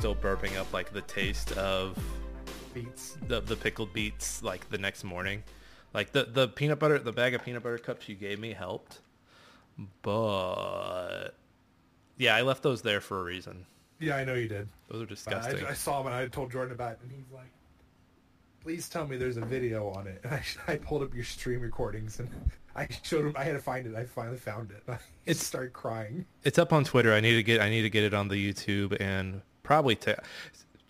still burping up like the taste of beets. the the pickled beets like the next morning. Like the the peanut butter, the bag of peanut butter cups you gave me helped, but yeah, I left those there for a reason. Yeah, I know you did. Those are disgusting. I, I saw them and I told Jordan about it, and he's like, "Please tell me there's a video on it." And I, I pulled up your stream recordings and I showed him. I had to find it. I finally found it. I It's- started crying. It's up on Twitter. I need to get I need to get it on the YouTube and probably. Ti-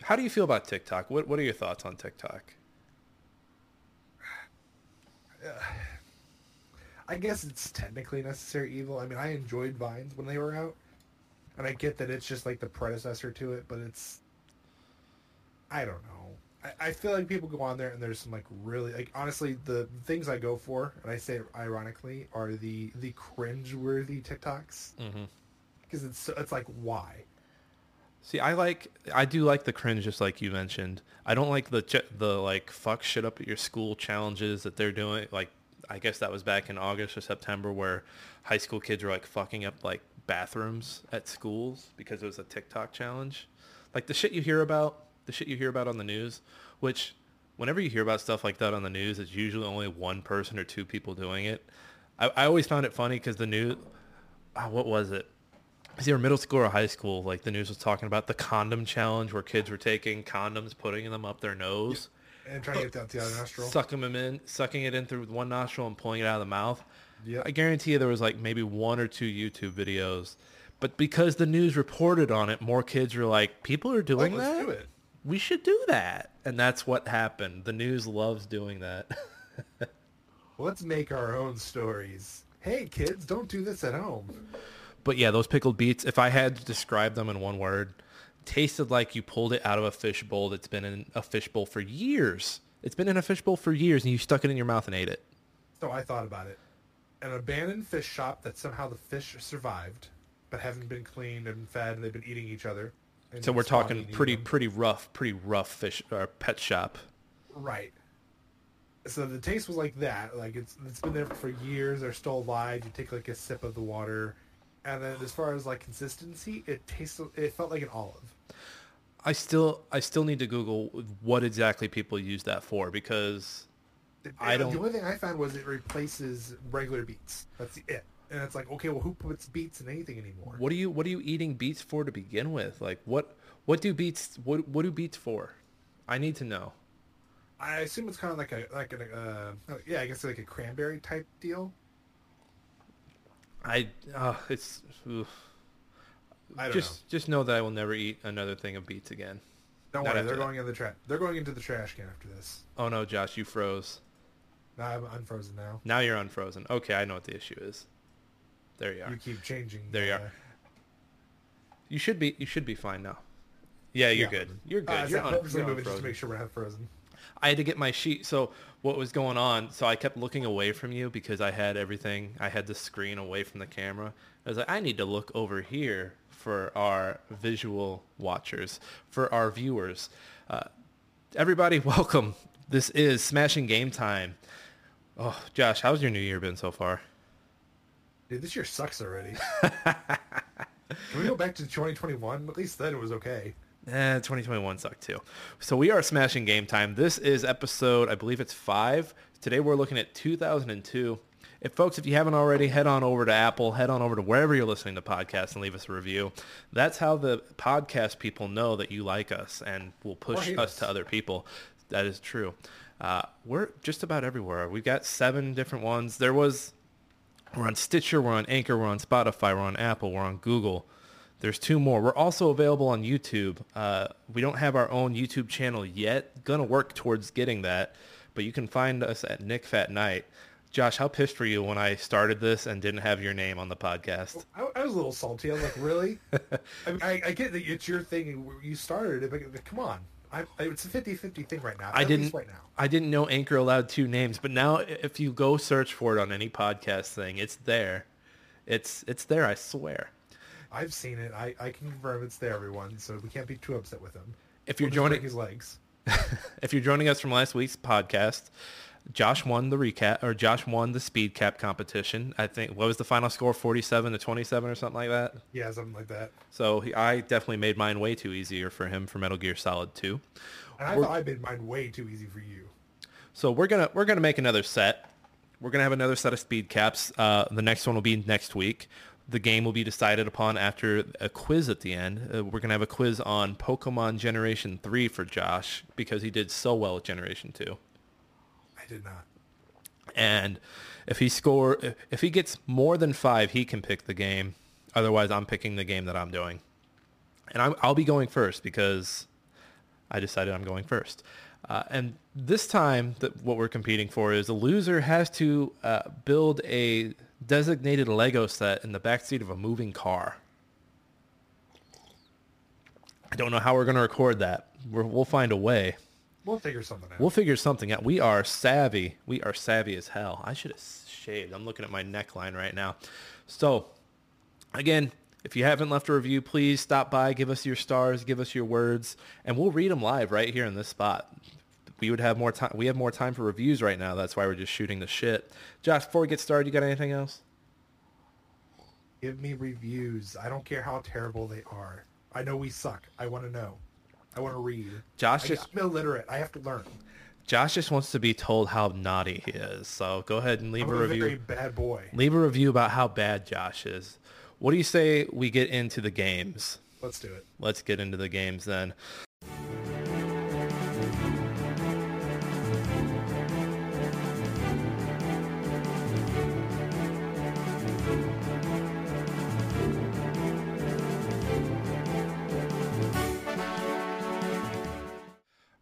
How do you feel about TikTok? What What are your thoughts on TikTok? I guess it's technically necessary evil. I mean, I enjoyed Vines when they were out, and I get that it's just like the predecessor to it, but it's. I don't know. I, I feel like people go on there and there's some like really like honestly the things I go for, and I say it ironically, are the the cringe-worthy TikToks Mm-hmm. because it's it's like why. See, I like I do like the cringe, just like you mentioned. I don't like the ch- the like fuck shit up at your school challenges that they're doing. Like, I guess that was back in August or September, where high school kids were like fucking up like bathrooms at schools because it was a TikTok challenge. Like the shit you hear about, the shit you hear about on the news, which whenever you hear about stuff like that on the news, it's usually only one person or two people doing it. I, I always found it funny because the news, ah, what was it? It's either middle school or high school. Like the news was talking about the condom challenge where kids were taking condoms, putting them up their nose, And trying to get that the other nostril. sucking them in, sucking it in through one nostril and pulling it out of the mouth. Yep. I guarantee you there was like maybe one or two YouTube videos, but because the news reported on it, more kids were like, "People are Oh, doing let's that. do it. We should do that." And that's what happened. The news loves doing that. Let's make our own stories. Hey kids, don't do this at home. But yeah, those pickled beets, if I had to describe them in one word, tasted like you pulled it out of a fish bowl that's been in a fish bowl for years. It's been in a fish bowl for years and you stuck it in your mouth and ate it. So I thought about it. An abandoned fish shop that somehow the fish survived, but haven't been cleaned and fed, and they've been eating each other. So we're talking pretty them. pretty rough, pretty rough fish or pet shop. right. So the taste was like that. Like it's it's been there for years. They're still alive. You take like a sip of the water, and then as far as like consistency, it tasted. It felt like an olive. I still I still need to Google what exactly people use that for because I don't- The only thing I found was it replaces regular beets. That's it. And it's like, okay, well, who puts beets in anything anymore? what are you what are you eating beets for to begin with? Like what what do beets what what do beets for? I need to know. I assume it's kind of like a like a uh, yeah, I guess like a cranberry type deal. I uh, it's. I don't just just know that I will never eat another thing of beets again. Don't not worry, they're that. going in the trash. They're going into the trash can after this. Oh no, Josh, you froze. Now I'm unfrozen now. Now you're unfrozen. Okay, I know what the issue is. There you are. You keep changing. There you uh, are. You should be you should be fine now. Yeah, you're Yeah. good. You're good. Uh, you're so un- purposely moving just to make sure we're not frozen. I had to get my sheet. So what was going on? So I kept looking away from you because I had everything. I had the screen away from the camera. I was like, I need to look over here for our visual watchers, for our viewers. Uh, everybody, welcome. This is Smashing Game Time. Oh, Josh, how's your new year been so far? Dude, this year sucks already. Can we go back to 2021? At least then it was okay. Eh, 2021 sucked too. So we are smashing game time. This is episode, I believe it's five. Today we're looking at 2002. If folks, if you haven't already, head on over to Apple, head on over to wherever you're listening to podcasts and leave us a review. That's how the podcast people know that you like us and will push us us. to other people. That is true. Uh, we're just about everywhere. We've got seven different ones. There was we're on Stitcher, we're on Anchor, we're on Spotify, we're on Apple, we're on Google. There's two more. We're also available on YouTube. Uh, we don't have our own YouTube channel yet. Gonna work towards getting that, but you can find us at Nick Fat Night. Josh, how pissed were you when I started this and didn't have your name on the podcast? I, I was a little salty. I was like, really? I, mean, I, I get that it's your thing you started it, but come on. I, I, it's a 50-50 thing right now. I didn't. right now. I didn't know Anchor allowed two names, but now if you go search for it on any podcast thing, it's there. It's it's there. I swear. I've seen it. I, I can confirm it's there, everyone. So we can't be too upset with him. If you're We'll joining, his legs. if you're joining us from last week's podcast, Josh won the recap, or Josh won the speed cap competition. I think what was the final score, forty-seven to twenty-seven or something like that. Yeah, something like that. So he, I definitely made mine way too easier for him for Metal Gear Solid Two. And I We're- thought I made mine way too easy for you. So we're gonna we're gonna make another set. We're gonna have another set of speed caps. Uh, the next one will be next week. The game will be decided upon after a quiz at the end. Uh, we're gonna have a quiz on Pokemon Generation Three for Josh because he did so well with Generation Two. I did not. And if he score, if- he gets more than five, he can pick the game. Otherwise, I'm picking the game that I'm doing, and I'm, I'll be going first because I decided I'm going first. Uh, and this time, that what we're competing for is the loser has to uh, build a designated Lego set in the backseat of a moving car. I don't know how we're going to record that. We're, we'll find a way. We'll figure something out. We'll figure something out. We are savvy. We are savvy as hell. I should have shaved. I'm looking at my neckline right now. So, again, if you haven't left a review, please stop by, give us your stars, give us your words, and we'll read them live right here in this spot. We would have more time. We have more time for reviews right now. That's why we're just shooting the shit. Josh, before we get started, you got anything else? Give me reviews. I don't care how terrible they are. I know we suck. I want to know. I want to read. Josh I, just I'm illiterate. I have to learn. Josh just wants to be told how naughty he is. So go ahead and leave I'm a a review. very bad boy. Leave a review about how bad Josh is. What do you say we get into the games? Let's do it. Let's get into the games then.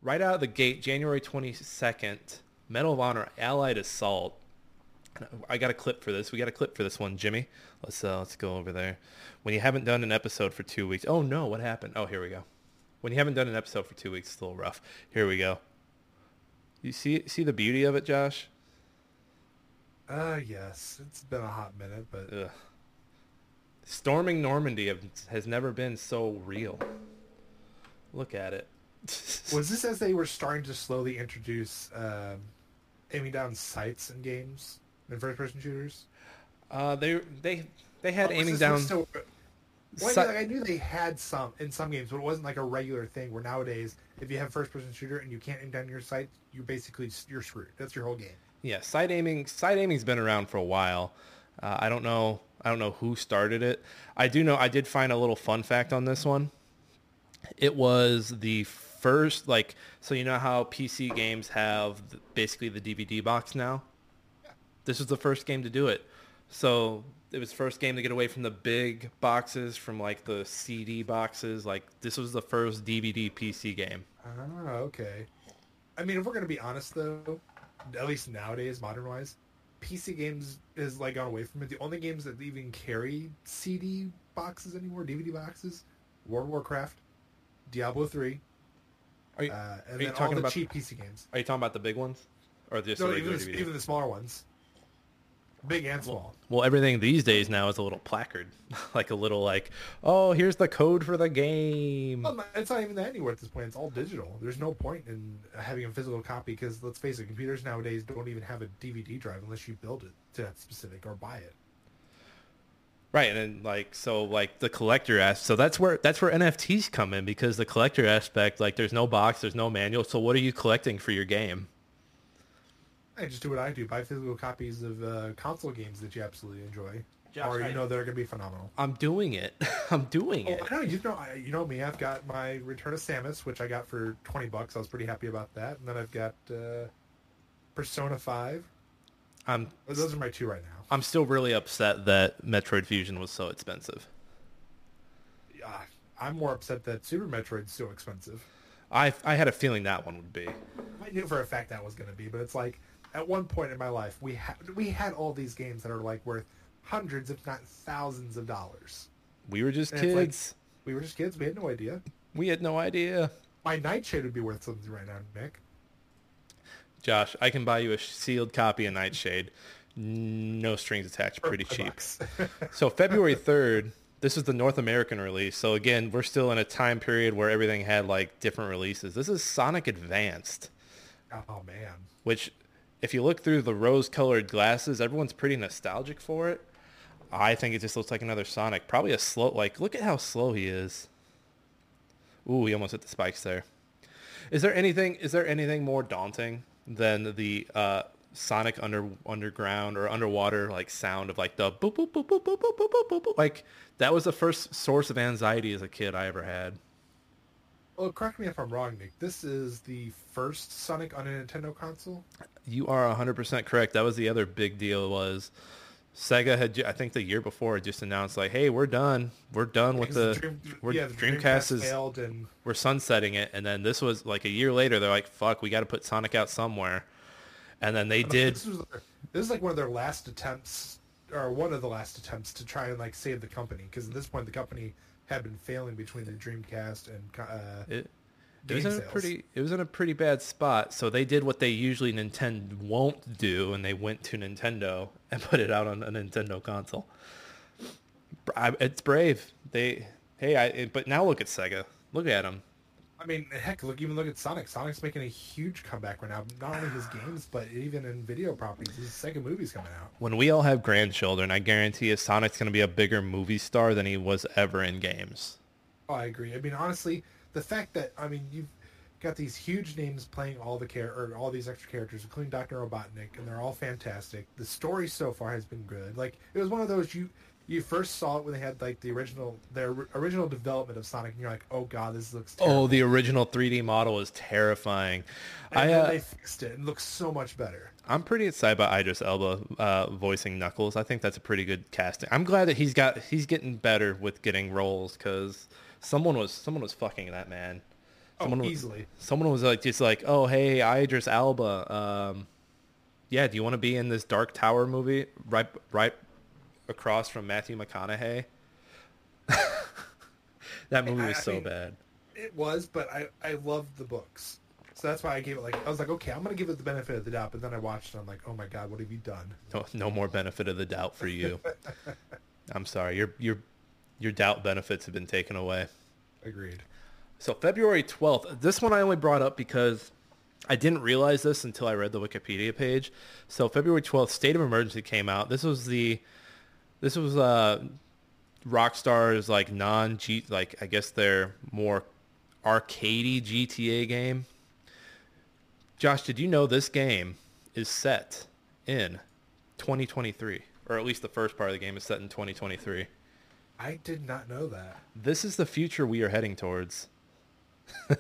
Right out of the gate, January 22nd, Medal of Honor Allied Assault. I got a clip for this. We got a clip for this one, Jimmy. Let's uh, let's go over there. When you haven't done an episode for two weeks. Oh no, what happened? Oh, here we go. When you haven't done an episode for two weeks, it's a little rough. Here we go. You see see the beauty of it, Josh? Uh, yes. It's been a hot minute, but Ugh. Storming Normandy have, has never been so real. Look at it. Was this as they were starting to slowly introduce um, aiming down sights in games in first-person shooters? uh, they they they had was aiming down. Still, well, I, mean, like, I knew they had some in some games, but it wasn't like a regular thing. Where nowadays, if you have first-person shooter and you can't aim down your sight, you basically you're screwed. That's your whole game. Yeah, side aiming. Side aiming's been around for a while. Uh, I don't know. I don't know who started it. I do know. I did find a little fun fact on this one. It was the first, like, so you know how PC games have basically the DVD box now. This was the first game to do it. So it was first game to get away from the big boxes, from like the CD boxes. Like this was the first DVD PC game. Ah, okay. I mean, if we're gonna be honest, though, at least nowadays, modern-wise, PC games has like gone away from it. The only games that even carry CD boxes anymore, DVD boxes, World of Warcraft, Diablo three, Are you, uh, are and you then all talking the about? cheap PC games. Are you talking about the big ones, or just No, the even regular the, even the smaller ones, big and small. Well, everything these days now is a little placard, like a little like, oh, here's the code for the game. Well, it's not even that anymore at this point. It's all digital. There's no point in having a physical copy because let's face it, computers nowadays don't even have a DVD drive unless you build it to that specific or buy it. Right, and then like so like the collector aspect. So that's where that's where NFTs come in because the collector aspect, like there's no box, there's no manual. So what are you collecting for your game? I just do what I do: buy physical copies of uh, console games that you absolutely enjoy, Josh, or I- you know they're going to be phenomenal. I'm doing it. I'm doing Oh, it. I know you know I, you know me. I've got my Return of Samus, which I got for twenty bucks. I was pretty happy about that. And then I've got uh, Persona Five. I'm Those are my two right now. I'm still really upset that Metroid Fusion was so expensive. Uh, I'm more upset that Super Metroid's so expensive. I I had a feeling that one would be. I knew for a fact that was going to be, but it's like at one point in my life we had we had all these games that are like worth hundreds, if not thousands, of dollars. We were just And it's like- kids. We were just kids. We had no idea. we had no idea. My Nightshade would be worth something right now, Nick. Josh, I can buy you a sealed copy of Nightshade. No strings attached, pretty cheap. So February 3rd, this is the North American release. So again, we're still in a time period where everything had like different releases. This is Sonic Advanced, oh man, which if you look through the rose-colored glasses, everyone's pretty nostalgic for it. I think it just looks like another Sonic. Probably a slow, like, look at how slow he is. Ooh, he almost hit the spikes there. Is there anything, is there anything more daunting than the uh, Sonic under underground or underwater like sound of like the boop boop boop boop boop boop boop boop boop? boop? Like that was the first source of anxiety as a kid I ever had. Well, correct me if I'm wrong, Nick. This is the first Sonic on a Nintendo console. You are 100% correct. That was the other big deal was Sega had I think the year before just announced like, "Hey, we're done. We're done with Because the, Dream- we're, yeah, the Dreamcast, is failed, and we're sunsetting it." And then this was like a year later. They're like, "Fuck, we got to put Sonic out somewhere." And then they did. This was this is like one of their last attempts, or one of the last attempts to try and like save the company. Because at this point, the company had been failing between the Dreamcast and uh, It, it was in a pretty it was in a pretty bad spot. So they did what they usually Nintendo won't do, and they went to Nintendo and put it out on a Nintendo console. I- It's brave. They hey, I but now look at Sega. Look at them. I mean, heck, look even look at Sonic. Sonic's making a huge comeback right now. Not only his games, but even in video properties. His second movie's coming out. When we all have grandchildren, I guarantee you Sonic's going to be a bigger movie star than he was ever in games. Oh, I agree. I mean, honestly, the fact that I mean you've got these huge names playing all the char- or all these extra characters, including Doctor Robotnik, and they're all fantastic. The story so far has been good. Like it was one of those you you first saw it when they had like the original their original development of Sonic, and you're like, oh god, this looks. Terrible. Oh, the original 3D model is terrifying. and I then uh, they fixed it and looks so much better. I'm pretty excited about Idris Elba uh, voicing Knuckles. I think that's a pretty good casting. I'm glad that he's got he's getting better with getting roles because someone was someone was fucking that man. Someone oh, was, easily. someone was like just like, oh hey, Idris Elba, um, yeah, do you want to be in this Dark Tower movie right right across from Matthew McConaughey? that movie I- was I so mean- bad. It was, but I I loved the books. So that's why I gave it like I was like, okay, I'm gonna give it the benefit of the doubt. But then I watched it, I'm like, oh my god, what have you done? No, no more benefit of the doubt for you. I'm sorry, your your your doubt benefits have been taken away. Agreed. So February 12th. This one I only brought up because I didn't realize this until I read the Wikipedia page. So February 12th, State of Emergency came out. This was the this was uh Rockstar's like non G like I guess their more arcadey GTA game. Josh, did you know this game is set in 2023 or at least the first part of the game is set in 2023. I did not know that. This is the future we are heading towards.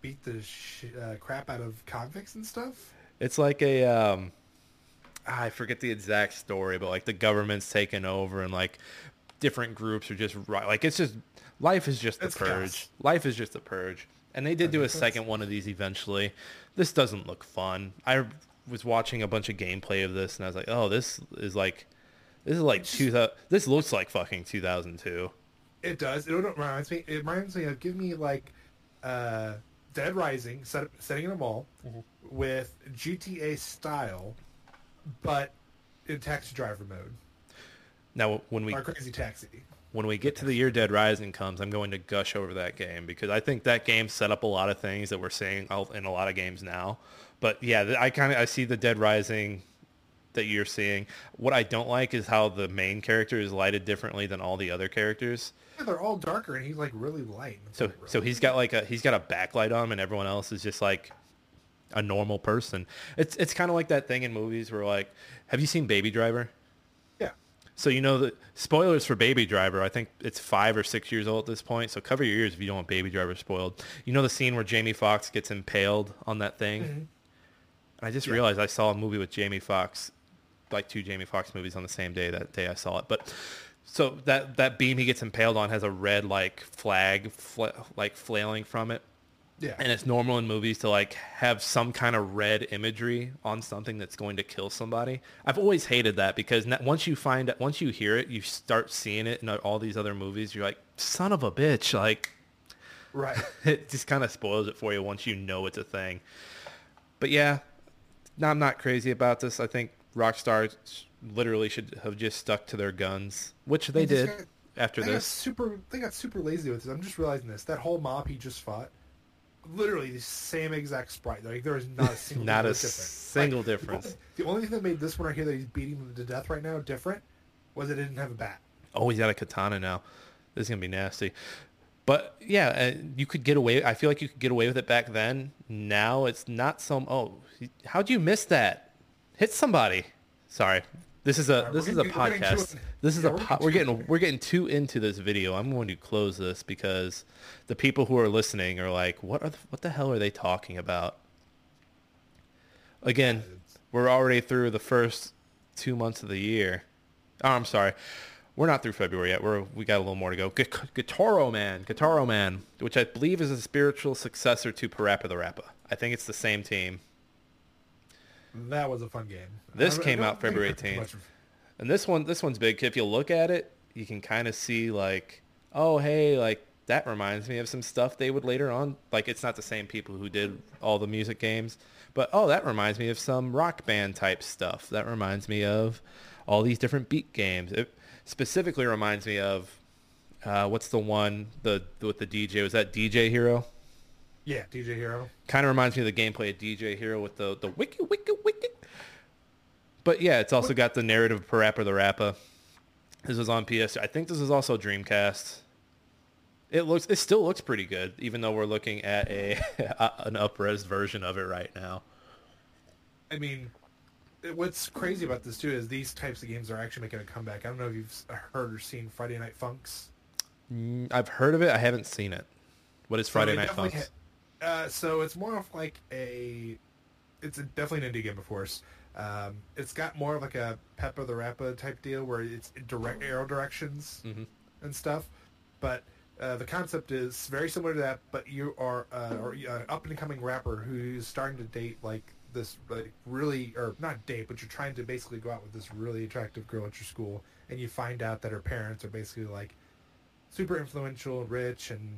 Beat the sh- uh, crap out of convicts and stuff. It's like a um I forget the exact story, but like the government's taken over and like different groups are just ri- like it's just life is just the It's purge. chaos. Life is just the purge. And they did do a sense. second one of these eventually. This doesn't look fun. I was watching a bunch of gameplay of this and I was like, "Oh, this is like this is like 2000 this looks like fucking 2002." It does. It reminds me. It reminds me of give me like uh, Dead Rising, set, setting in a mall Mm-hmm. with GTA style, but in taxi driver mode Now, when we or Crazy Taxi. when we get to the year Dead Rising comes, I'm going to gush over that game because I think that game set up a lot of things that we're seeing in a lot of games now. But yeah, I kind of I see the Dead Rising that you're seeing. What I don't like is how the main character is lighted differently than all the other characters. Yeah, they're all darker, and he's like really light. It's So like, so he's got like a he's got a backlight on him, and everyone else is just like a normal person. It's it's kind of like that thing in movies where like, have you seen Baby Driver? yeah. So you know the spoilers for Baby Driver. I think it's five or six years old at this point. So cover your ears if you don't want Baby Driver spoiled. You know the scene where Jamie Foxx gets impaled on that thing. Mm-hmm. And I just Yeah. realized I saw a movie with Jamie Foxx, like two Jamie Foxx movies on the same day. That day I saw it. But so that that beam he gets impaled on has a red like flag, fla- like flailing from it. Yeah. And it's normal in movies to like have some kind of red imagery on something that's going to kill somebody. I've always hated that because once you find it, once you hear it, you start seeing it in all these other movies. You're like, son of a bitch! Like right. it just kind of spoils it for you once you know it's a thing. But yeah, no, I'm not crazy about this. I think Rockstar literally should have just stuck to their guns, which they They did got- after They this. super. They got super lazy with this. I'm just realizing this. That whole mob he just fought, literally the same exact sprite. Like there is not a single Not a difference. single Like, difference. The only thing that made this one right here that he's beating them to death right now different was it didn't have a bat. Oh, he's got a katana now. This is gonna be nasty. But yeah, uh, you could get away. I feel like you could get away with it back then. Now it's not some. Oh, how'd you miss that? Hit somebody. Sorry. This is a Alright, this is a getting- we're getting too podcast. This is yeah, a we're po- getting we're too getting we're getting too into this video. I'm going to close this because the people who are listening are like, what are the, what the hell are they talking about? Again, we're already through the first two months of the year. Oh, I'm sorry. We're not through February yet. We're we got a little more to go. Gu- Guitaroo Man, Guitaroo Man, which I believe is a spiritual successor to PaRappa the Rapper. I think it's the same team. That was a fun game. This I- I came don't out February 18th. of- And this one, this one's big. If you look at it, you can kind of see like, oh hey, like that reminds me of some stuff they would later on. Like it's not the same people who did all the music games, but oh that reminds me of some rock band type stuff. That reminds me of all these different beat games. It specifically reminds me of uh, what's the one the with the DJ was that DJ Hero? Yeah, DJ Hero. Kind of reminds me of the gameplay of DJ Hero with the the wiki wiki wiki. But yeah, it's also got the narrative of PaRappa the Rapper. This was on PS. I think this is also Dreamcast. It looks it still looks pretty good, even though we're looking at a an upres version of it right now. I mean, what's crazy about this too is these types of games are actually making a comeback. I don't know if you've heard or seen Friday Night Funkin'. I've heard of it. I haven't seen it. What is Friday So Night Funkin'? Uh, so it's more of like a, it's a, definitely an indie game, of course. Um, it's got more of like a Peppa the Rappa type deal where it's direct arrow directions Mhm. and stuff. But uh, the concept is very similar to that. But you are uh, or uh, up and coming rapper who's starting to date like this like really or not date, but you're trying to basically go out with this really attractive girl at your school, and you find out that her parents are basically like super influential, rich, and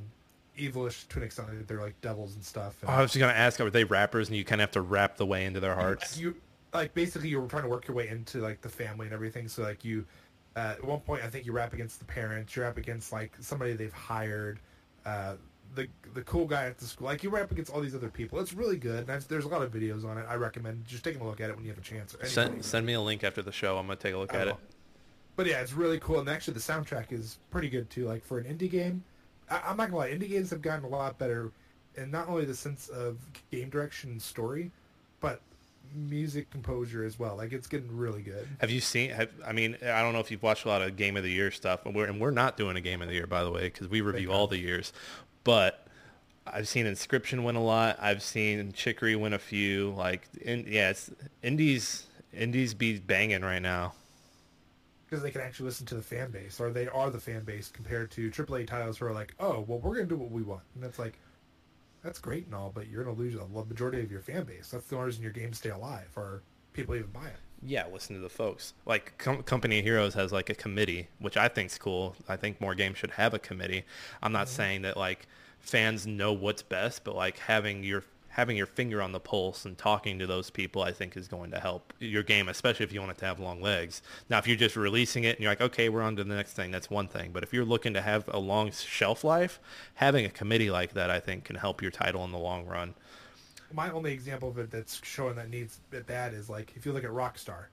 evilish to an extent they're like devils and stuff. And Oh, I was just gonna ask, are they rappers, and you kind of have to rap the way into their hearts? you like basically you were trying to work your way into like the family and everything. So like you, uh, at one point I think you rap against the parents. You're up against like somebody they've hired. Uh, the the cool guy at the school. Like you rap against all these other people. It's really good. And there's a lot of videos on it. I recommend just taking a look at it when you have a chance. Send send me a link after the show. I'm gonna take a look I at it. But yeah, it's really cool, and actually the soundtrack is pretty good too. Like for an indie game, I, I'm not gonna lie, indie games have gotten a lot better, and not only the sense of game direction and story, but music composure as well. Like it's getting really good. Have you seen? Have, I mean, I don't know if you've watched a lot of Game of the Year stuff, and we're, and we're not doing a Game of the Year, by the way, because we review all the years. But I've seen Inscryption win a lot. I've seen Chicory win a few. Like, in, yeah, it's indies. Indies be banging right now. Because they can actually listen to the fan base, or they are the fan base compared to AAA titles who are like, oh, well, we're gonna do what we want, and it's like, that's great and all, but you're gonna lose the majority of your fan base. That's the only reason your games stay alive, or people even buy it. Yeah, listen to the folks. Like Com- Company of Heroes has like a committee, which I think's cool. I think more games should have a committee. I'm not mm-hmm. saying that like fans know what's best, but like having your having your finger on the pulse and talking to those people, I think is going to help your game, especially if you want it to have long legs. Now, if you're just releasing it and you're like, okay, we're on to the next thing, that's one thing. But if you're looking to have a long shelf life, having a committee like that, I think, can help your title in the long run. my only example of it that's showing that needs bad is like if you look at Rockstar,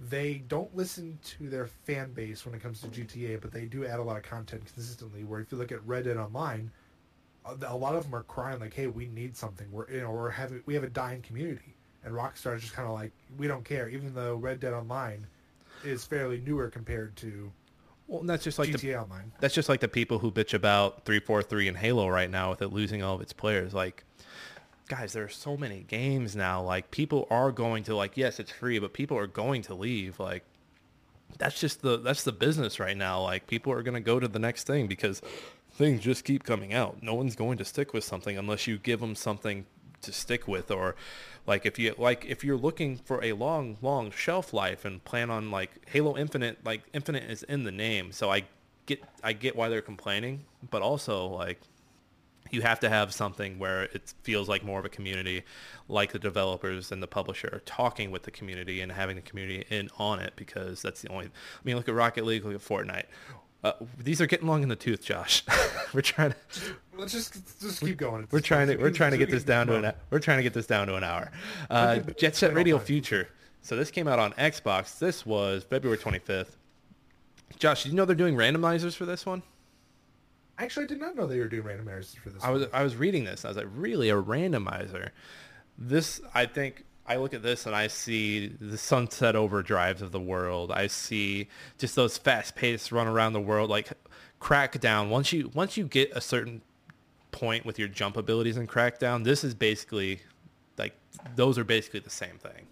they don't listen to their fan base when it comes to GTA, but they do add a lot of content consistently. Where if you look at Red Dead Online, a lot of them are crying like, "Hey, we need something. We're you know we're having we have a dying community," and Rockstar is just kind of like, "We don't care," even though Red Dead Online is fairly newer compared to Well, and that's just like the Online. That's just like the people who bitch about 343 and Halo right now with it losing all of its players. Like, guys, there are so many games now. Like, people are going to like, yes, it's free, but people are going to leave. Like, that's just the that's the business right now. Like, people are going to go to the next thing because things just keep coming out. No one's going to stick with something unless you give them something to stick with or like if you like if you're looking for a long long shelf life and plan on like Halo Infinite like Infinite is in the name so I get I get why they're complaining but also like you have to have something where it feels like more of a community like the developers and the publisher are talking with the community and having the community in on it because that's the only I mean look at Rocket League look at Fortnite uh, these are getting long in the tooth Josh we're trying to let's just just keep going. We're trying to we're trying to get this down to an we're trying to get this down to an hour. Uh, Jet Set Radio Future. So this came out on Xbox. This was February 25th. Josh, did you know they're doing randomizers for this one? Actually, I did not know they were doing randomizers for this. I was I was reading this. I was like, really a randomizer? This I think I look at this and I see the Sunset Overdrives of the world. I see just those fast-paced run around the world like Crackdown. Once you once you get a certain point with your jump abilities in Crackdown, this is basically like those are basically the same thing.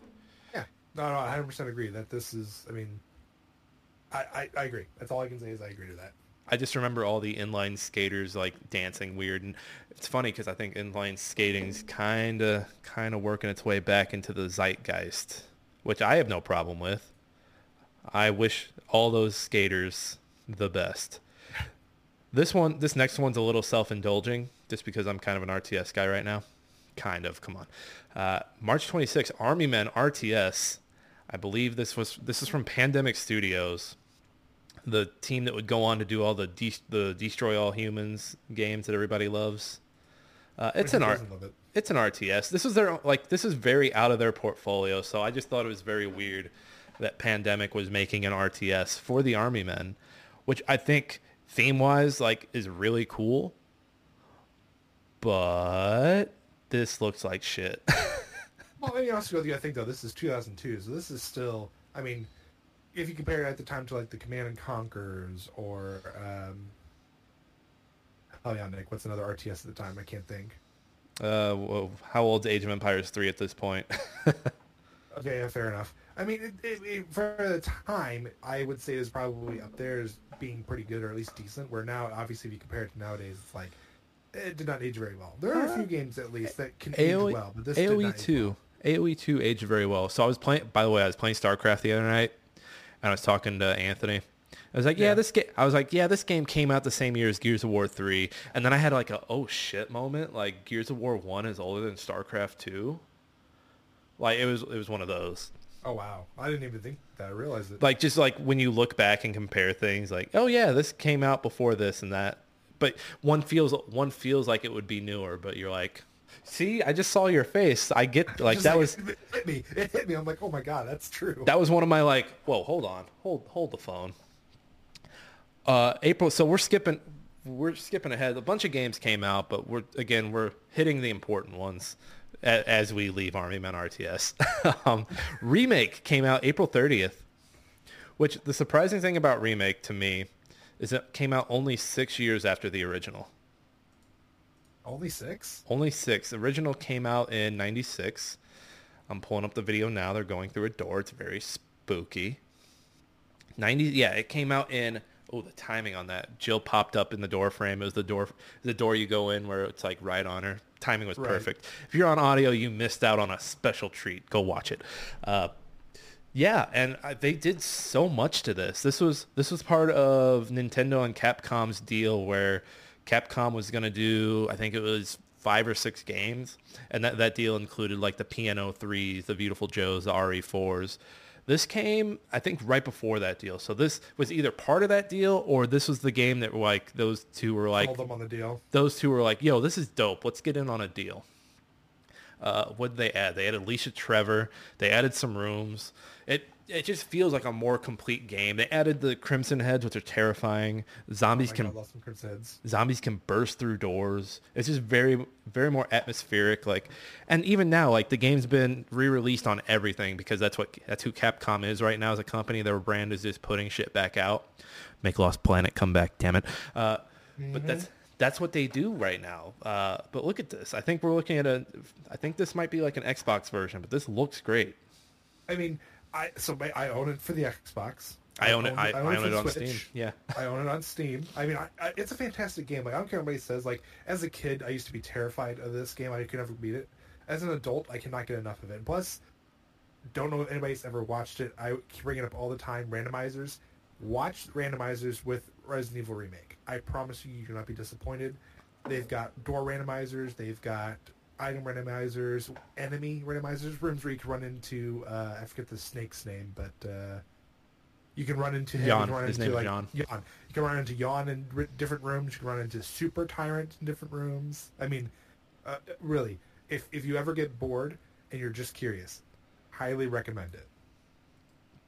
Yeah, no, no, I 100% agree that this is. I mean, I, I, I agree. That's all I can say is I agree to that. I just remember all the inline skaters like dancing weird, and it's funny because I think inline skating's kind of kind of working its way back into the zeitgeist, which I have no problem with. I wish all those skaters the best. This one, this next one's a little self-indulging, just because I'm kind of an RTS guy right now. Kind of, come on. Uh, March 26, Army Men RTS. I believe this was this is from Pandemic Studios the team that would go on to do all the de- the destroy all humans games that everybody loves. Uh, it's an art. It. It's an RTS. This is their like this is very out of their portfolio. So I just thought it was very weird that Pandemic was making an RTS for the Army Men, which I think theme wise like is really cool. But this looks like shit. well, let me also with you. I think though this is 2002, so this is still. I mean, if you compare it at the time to like the Command and Conquers or um, hell yeah, Nick, what's another RTS at the time? I can't think. Uh, well, how old's Age of Empires three at this point? okay, yeah, fair enough. I mean, it, it, it, for the time, I would say is probably up there as being pretty good or at least decent. Where now, obviously, if you compare it to nowadays, it's like it did not age very well. There are uh, a few games at least that can AOE, age well, but this AOE two. Well. AOE two aged very well. So I was playing. By the way, I was playing StarCraft the other night, and I was talking to Anthony. I was like, yeah, yeah, this game. I was like, yeah, this game came out the same year as Gears of War three, and then I had like a oh shit moment. Like Gears of War one is older than StarCraft two. Like it was, it was one of those. Oh wow, I didn't even think that. I realized it. Like just like when you look back and compare things, like oh yeah, this came out before this and that. But one feels one feels like it would be newer, but you're like, See, I just saw your face. I get like that like, was it hit me. It hit me. I'm like, oh my god, that's true. That was one of my like, whoa, hold on, hold hold the phone. Uh, April. So we're skipping. We're skipping ahead. A bunch of games came out, but we're again we're hitting the important ones as, as we leave Army Men RTS. um, Remake came out April 30th, which the surprising thing about Remake to me is it came out only six years after the original. Only six? Only six. The original came out in 96. I'm pulling up the video now. They're going through a door. It's very spooky. 90, yeah, it came out in, oh, the timing on that. Jill popped up in the door frame. It was the door, the door you go in where it's like right on her. Timing was right. perfect. If you're on audio, you missed out on a special treat. Go watch it. Uh, yeah, and they did so much to this. This was this was part of Nintendo and Capcom's deal where Capcom was going to do, I think it was five or six games, and that, that deal included like the P.N.03s, the Viewtiful Joes, the RE4s. This came, I think, right before that deal. So this was either part of that deal or this was the game that like those two were like, Hold them on the deal. Those two were like, yo, this is dope. Let's get in on a deal. Uh, what did they add? They added Alicia Trevor. They added some rooms. It it just feels like a more complete game. They added the Crimson Heads, which are terrifying. Zombies oh can God, zombies can burst through doors. It's just very very more atmospheric. Like, and even now, like the game's been re-released on everything because that's what that's who Capcom is right now as a company. Their brand is just putting shit back out. Make Lost Planet come back, damn it. Uh, mm-hmm. But that's that's what they do right now. Uh, but look at this. I think we're looking at a. I think this might be like an Xbox version, but this looks great. I mean, I so I own it for the Xbox. I, own, it. I, I own, I own it, it on Switch. Steam. Yeah, I own it on Steam. I mean, I, it's a fantastic game. Like I don't care what anybody says. Like as a kid, I used to be terrified of this game. I could never beat it. As an adult, I cannot get enough of it. Plus, don't know if anybody's ever watched it. I bring it up all the time. Randomizers, watch randomizers with Resident Evil Remake. I promise you, you will not be disappointed. They've got door randomizers. They've got item randomizers, enemy randomizers, rooms where you can run into uh, I forget the snake's name, but uh, You can run into him. Can run His into name like Yawn. You can run into Yawn in r- different rooms. You can run into Super Tyrant in different rooms. I mean, uh, really, if if you ever get bored and you're just curious, highly recommend it.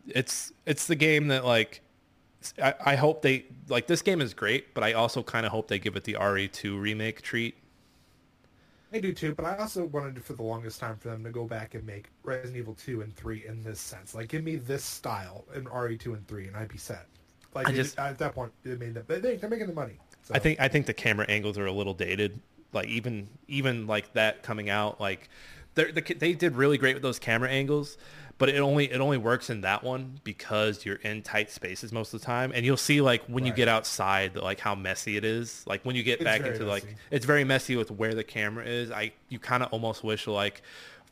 it's it's the game that like I, I hope they like this game is great, but I also kind of hope they give it the RE2 remake treat. I do too, but I also wanted for the longest time for them to go back and make Resident Evil 2 and 3 in this sense. Like, give me this style in RE2 and 3, and I'd be set. Like, I it- at that point, made they, they're making the money. So. I think I think the camera angles are a little dated. Like even even like that coming out, like the, they did really great with those camera angles, but it only it only works in that one because you're in tight spaces most of the time, and you'll see like when you get outside like how messy it is. Like when you get It's back into like it's very messy with where the camera is. I you kind of almost wish like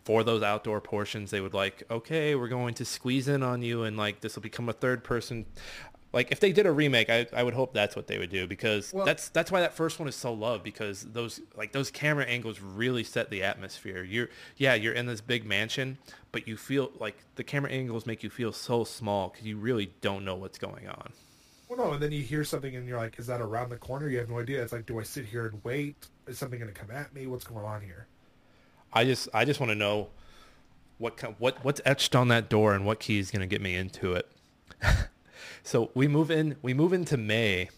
for those outdoor portions they would like okay we're going to squeeze in on you and like this will become a third person like if they did a remake I, I would hope that's what they would do because Well- that's that's why that first one is so loved because those like those camera angles really set the atmosphere you're yeah you're in this big mansion but you feel like the camera angles make you feel so small because you really don't know what's going on Well, no, and then you hear something and you're like, is that around the corner? You have no idea. It's like, do I sit here and wait? Is something going to come at me? What's going on here? I just I just want to know what what what's etched on that door and what key is going to get me into it. so we move in we move into May.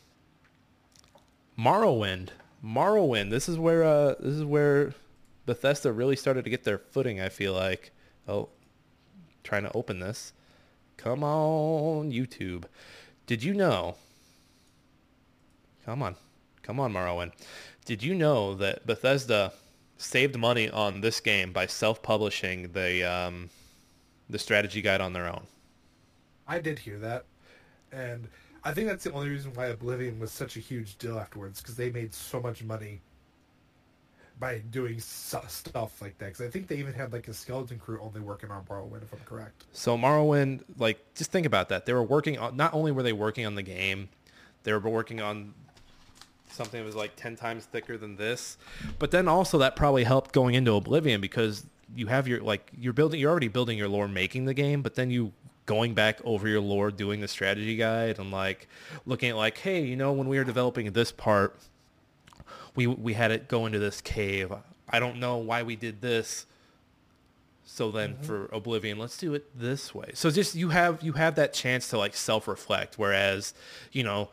Morrowind, Morrowind. This is where uh this is where Bethesda really started to get their footing. I feel like. Oh, trying to open this. Come on, YouTube. Did you know? Come on, come on, Morrowind. Did you know that Bethesda saved money on this game by self-publishing the um, the strategy guide on their own? I did hear that, and I think that's the only reason why Oblivion was such a huge deal afterwards because they made so much money by doing stuff like that. Because I think they even had like a skeleton crew only working on Morrowind, if I'm correct. So Morrowind, like, just think about that. They were working on. Not only were they working on the game, they were working on something that was like ten times thicker than this. But then also that probably helped going into Oblivion because you have your like you're building. You're already building your lore, making the game, but then you going back over your lore, doing the strategy guide, and like looking at like, hey, you know, when we were developing this part, we we had it go into this cave. I don't know why we did this. So then mm-hmm. for Oblivion, let's do it this way. So just you have you have that chance to like self-reflect whereas, you know,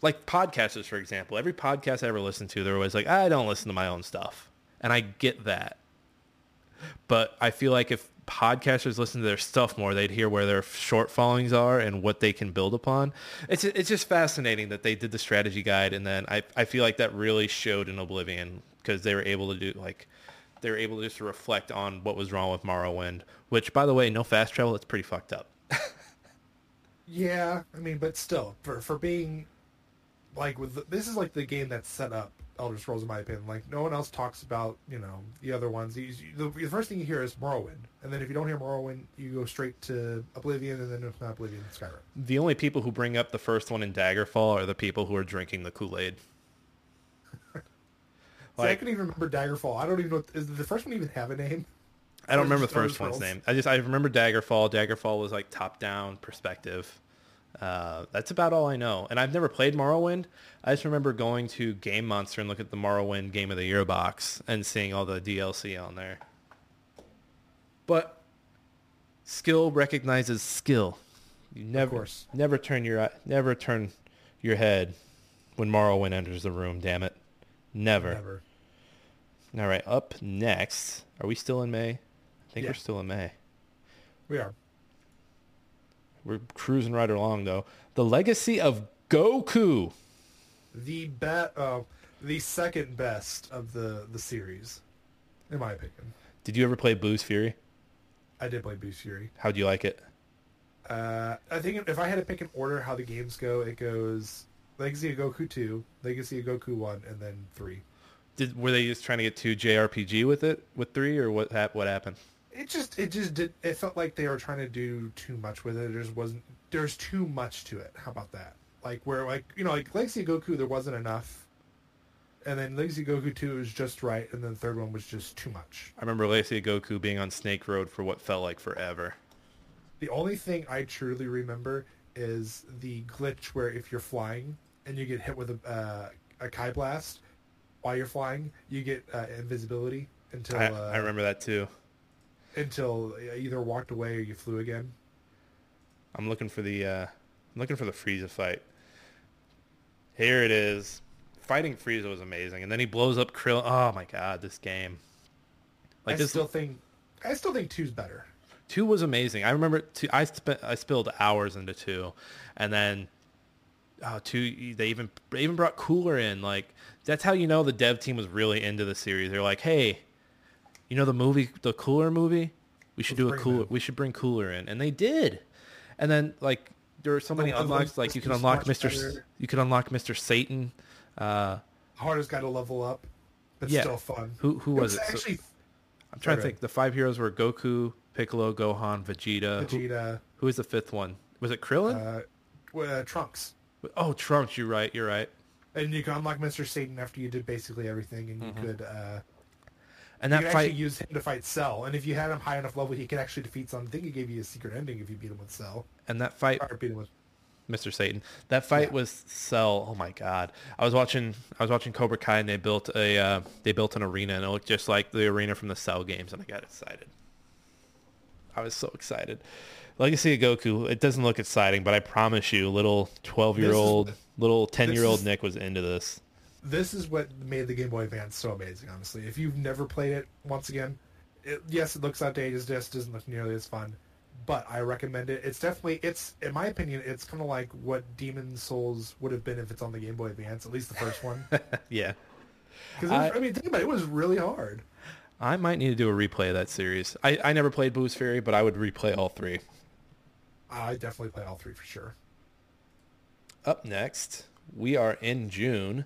like podcasters for example, every podcast I ever listened to, they're always like, "I don't listen to my own stuff." And I get that. But I feel like if podcasters listen to their stuff more, they'd hear where their short followings are and what they can build upon. It's it's just fascinating that they did the strategy guide, and then I I feel like that really showed in Oblivion because they were able to do like they were able to just reflect on what was wrong with Morrowind. Which, by the way, no fast travel. It's pretty fucked up. Yeah, I mean, but still, for for being like with the, this is like the game that's set up Elder Scrolls in my opinion. Like no one else talks about you know the other ones. You, the, the first thing you hear is Morrowind, and then if you don't hear Morrowind, you go straight to Oblivion, and then if not Oblivion, Skyrim. The only people who bring up the first one in Daggerfall are the people who are drinking the Kool Aid. See, I Like- couldn't even remember Daggerfall. I don't even know. Does the first one even have a name? I don't remember the Elder first one's Scrolls? name. I just I remember Daggerfall. Daggerfall was like top down perspective. Uh, that's about all I know. And I've never played Morrowind. I just remember going to Game Monster and look at the Morrowind Game of the Year box and seeing all the DLC on there. But skill recognizes skill. You never course. never turn your never turn your head when Morrowind enters the room. Damn it, never. Never. All right, up next. Are we still in May? I think Yeah. we're still in May. We are. We're cruising right along though. The Legacy of Goku. The bet. Uh, the second best of the the series, in my opinion. Did you ever play Buu's Fury? I did play Buu's Fury. How'd you like it? Uh, I think if I had to pick an order how the games go, it goes Legacy of Goku 2, Legacy of Goku 1, and then 3. Did were they just trying to get too JRPG with it with three or what what happened? It just it just did it felt like they were trying to do too much with it. There just wasn't there's too much to it. How about that? Like where like you know like Legacy of Goku there wasn't enough. And then Legacy of Goku 2 was just right and then the third one was just too much. I remember Legacy of Goku being on Snake Road for what felt like forever. The only thing I truly remember is the glitch where if you're flying and you get hit with a uh, a Kai blast while you're flying, you get uh, invisibility until I, uh, I remember that too. Until either walked away or you flew again. I'm looking for the uh, I'm looking for the Frieza fight. Here it is. Fighting Frieza was amazing, and then he blows up Krill. Oh my god, this game! Like I this still think I still think two's better. two was amazing. I remember two. I spent I spilled hours into two, and then oh, two. They even they even brought Cooler in. Like that's how you know the dev team was really into the series. They're like, hey, you know the movie, the Cooler movie. We should Let's do a cooler. We should bring Cooler in, and they did. And then like there are so many the unlocks. Like you can unlock Mister. S-. You can unlock Mister Satan. Uh, Hardest got to level up, but Yeah. still fun. who who was, it? So- Actually, I'm trying to think. The five heroes were Goku, Piccolo, Gohan, Vegeta. Vegeta, who was the fifth one? Was it Krillin? uh, uh, Trunks. oh, Trunks. You're right. You're right. And you can unlock Mr. Satan after you did basically everything, and you Mm-hmm. could uh, And you that could fight. actually use him to fight Cell. And if you had him high enough level, he could actually defeat some. I think he gave you a secret ending if you beat him with Cell. and that fight Or beat him with. Mr. Satan. That fight Yeah. was Cell. Oh my god! I was watching. I was watching Cobra Kai, and they built a. Uh, they built an arena, and it looked just like the arena from the Cell games, and I got excited. I was so excited. Legacy of Goku. It doesn't look exciting, but I promise you, little twelve-year-old, little ten-year-old Nick was into this. This is what made the Game Boy Advance so amazing, honestly. If you've never played it, once again, it, yes, it looks outdated. It just doesn't look nearly as fun. But I recommend it. It's definitely, it's in my opinion, it's kind of like what Demon's Souls would have been if it's on the Game Boy Advance, at least the first one. yeah, Because I- I, mean, think about it, it was really hard. I might need to do a replay of that series. I, I never played Buu's Fury, but I would replay all three. I definitely play all three for sure. Up next, we are in June.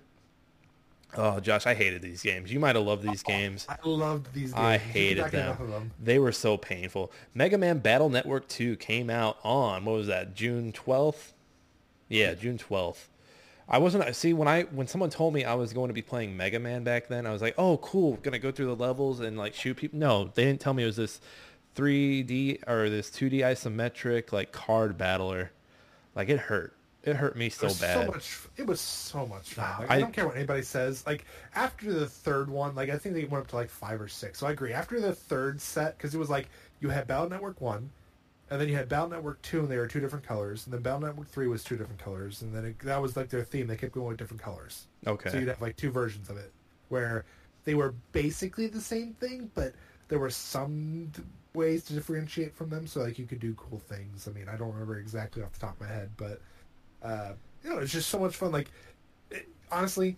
Oh, Josh, I hated these games. You might have loved these oh, games. I loved these games. I hated them. them. They were so painful. Mega Man Battle Network 2 came out on, what was that, June 12th? Yeah, June 12th. I wasn't see when I when someone told me I was going to be playing Mega Man back then, I was like, "Oh, cool, gonna go through the levels and like shoot people." No, they didn't tell me it was this 3D or this 2D isometric like card battler. Like it hurt. It hurt me It so was bad. so much. It was so much fun. Like, I- I, don't care what anybody says. Like after the third one, like I think they went up to like five or six. So I agree. After the third set, because it was like you had Battle Network one, and then you had Battle Network two, and they were two different colors, and then Battle Network three was two different colors, and then it, that was like their theme. They kept going with different colors. okay. So you'd have like two versions of it, where they were basically the same thing, but there were some ways to differentiate from them. So like you could do cool things. I mean, I don't remember exactly off the top of my head, but uh, you know, it's just so much fun. Like it, honestly,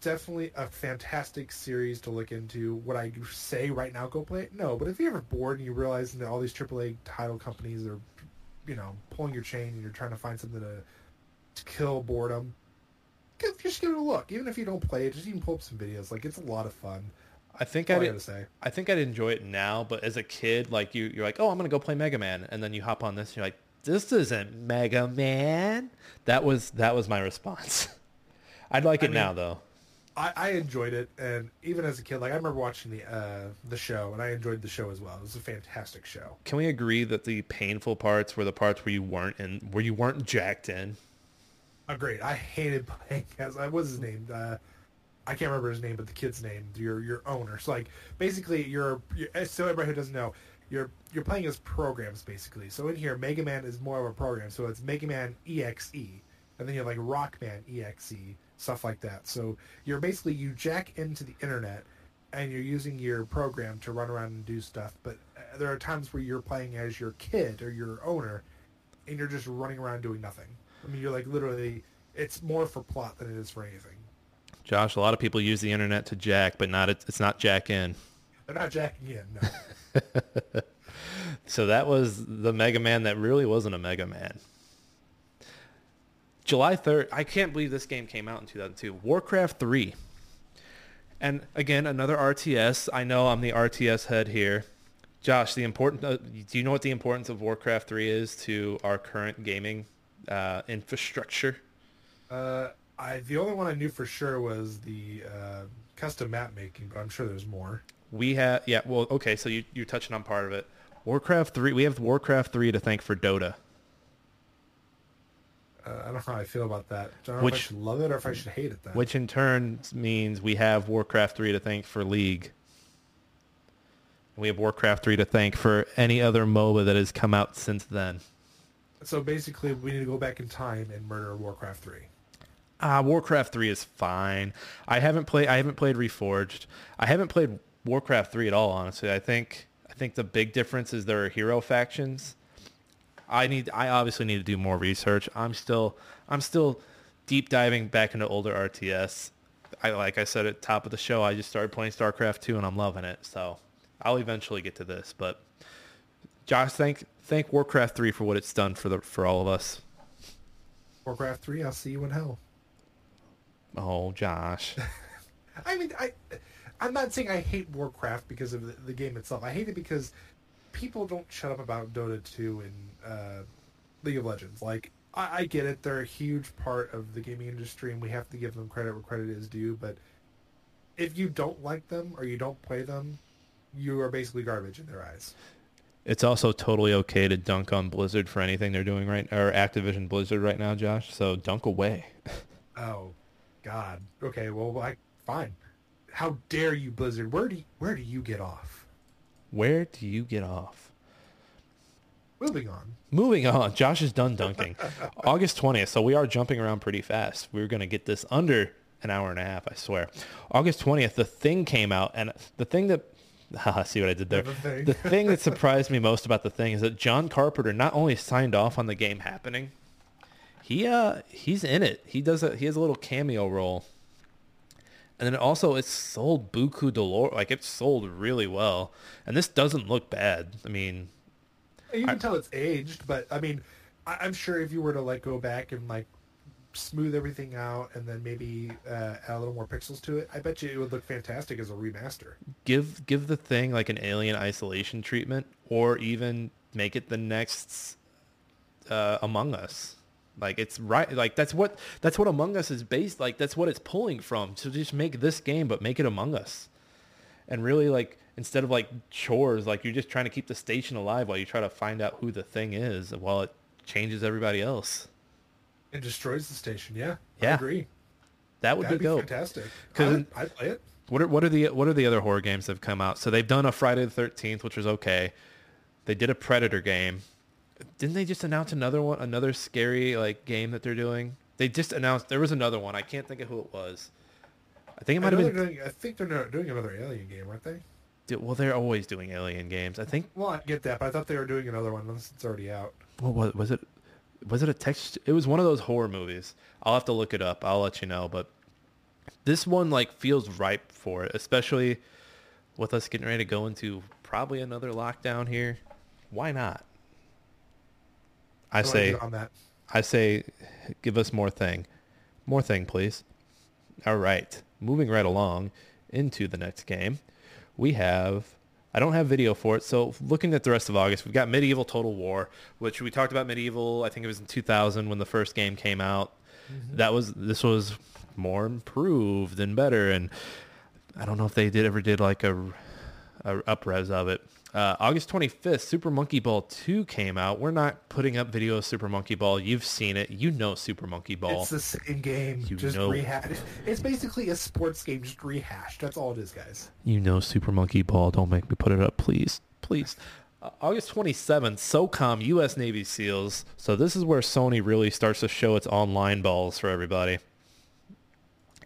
definitely a fantastic series to look into. Would I say right now go play it? No, but if you're ever bored and you realize that all these AAA title companies are, you know, pulling your chain and you're trying to find something to, to kill boredom, give, just give it a look. Even if you don't play it, just even pull up some videos. Like it's a lot of fun. I think I all I did, gotta say. I think I'd enjoy it now, but as a kid, like you, you're like, oh, I'm gonna go play Mega Man, and then you hop on this, and you're like, this isn't Mega Man. That was that was my response. I'd like I it mean- now though. I, I enjoyed it, and even as a kid, like I remember watching the uh, the show, and I enjoyed the show as well. It was a fantastic show. Can we agree that the painful parts were the parts where you weren't in, where you weren't jacked in? Agreed. I hated playing as I was his name. Uh, I can't remember his name, but the kid's name, your your owner. So like basically, you're, you're so everybody who doesn't know, you're you're playing as programs basically. So in here, Mega Man is more of a program. So it's Mega Man EXE, and then you have like Rockman EXE, stuff like that. So you're basically you jack into the internet, and you're using your program to run around and do stuff. But uh, there are times where you're playing as your kid or your owner, and you're just running around doing nothing. I mean, you're like literally. It's more for plot than it is for anything. Josh, a lot of people use the internet to jack, but not it's not jack in. They're not jacking in. No. So that was the Mega Man that really wasn't a Mega Man. July 3rd, I can't believe this game came out in 2002. Warcraft 3. And again, another RTS. I know I'm the RTS head here. Josh, the important uh, do you know what the importance of Warcraft 3 is to our current gaming uh, infrastructure? uh, I the only one I knew for sure was the uh, custom map making, but I'm sure there's more. We have yeah, well, okay, so you you're touching on part of it. Warcraft 3, we have Warcraft 3 to thank for Dota. Uh, I don't know how I feel about that. I don't know Which- if I should love it or if I should hate it. Then. Which in turn means we have Warcraft 3 to thank for League. We have Warcraft 3 to thank for any other MOBA that has come out since then. So basically, we need to go back in time and murder Warcraft three. Ah, Warcraft 3 is fine. I haven't played I haven't played Reforged. I haven't played Warcraft 3 at all, honestly. I think I think the big difference is there are hero factions. I need I obviously need to do more research. I'm still I'm still deep diving back into older RTS. I like I said at the top of the show, I just started playing StarCraft 2 and I'm loving it. So I'll eventually get to this, but Josh, thank thank Warcraft 3 for what it's done for the for all of us. Warcraft three. I'll see you in hell. Oh, Josh. I mean, I, I'm not saying I hate Warcraft because of the, the game itself. I hate it because people don't shut up about Dota 2 and uh, League of Legends. Like, I, I get it; they're a huge part of the gaming industry, and we have to give them credit where credit is due. But if you don't like them or you don't play them, you are basically garbage in their eyes. It's also totally okay to dunk on Blizzard for anything they're doing right, or Activision Blizzard right now, Josh. So dunk away. Oh, God. Okay, well, I fine. How dare you, Blizzard? Where do you, where do you get off? Where do you get off? Moving on. Moving on, Josh is done dunking. August 20th, so we are jumping around pretty fast. We are going to get this under an hour and a half, I swear. August 20th, the thing came out, and the thing that, see what I did there? The Thing. The thing that surprised me most about the thing is that John Carpenter not only signed off on the game happening, he uh he's in it. He does a he has a little cameo role. And then also it sold buku dolor like it sold really well. And this doesn't look bad. I mean, You can tell it's aged, but I mean, I, I'm sure if you were to like go back and like smooth everything out and then maybe uh, add a little more pixels to it, I bet you it would look fantastic as a remaster. give give the thing like an alien isolation treatment or even make it the next uh, among us like it's right like that's what that's what among us is based like that's what it's pulling from so just make this game but make it among us and really like instead of like chores like you're just trying to keep the station alive while you try to find out who the thing is while it changes everybody else It destroys the station. Yeah, I Yeah. agree. that would That'd be be fantastic. 'Cause I'd, I'd play it. What are what are the what are the other horror games that have come out? So they've done a Friday the Thirteenth, which was okay. They did a Predator game. Didn't they just announce another one, another scary like game that they're doing? They just announced there was another one. I can't think of who it was. I think it might have been. doing, I think they're not doing another Alien game, aren't they? Well, they're always doing alien games. I think. Well, I get that, but I thought they were doing another one unless it's already out. What was was it? Was it a text? It was one of those horror movies. I'll have to look it up. I'll let you know. But this one like feels ripe for it, especially with us getting ready to go into probably another lockdown here. Why not? I say, on that. I say, give us more thing, more thing, please. All right, moving right along into the next game, we have. I don't have video for it, so looking at the rest of August, we've got Medieval Total War, which we talked about Medieval. I think it was in 2000 when the first game came out. Mm-hmm. That was this was more improved and better, and I don't know if they did ever did like a, a upres of it. Uh, August 25th, Super Monkey Ball 2 came out. We're not putting up video of Super Monkey Ball. You've seen it. You know Super Monkey Ball. It's the same game, You just know- rehashed. It's basically a sports game, just rehashed. That's all it is, guys. You know Super Monkey Ball. Don't make me put it up, please. Please. Uh, August 27th, SOCOM U.S. Navy SEALs. So this is where Sony really starts to show its online balls for everybody.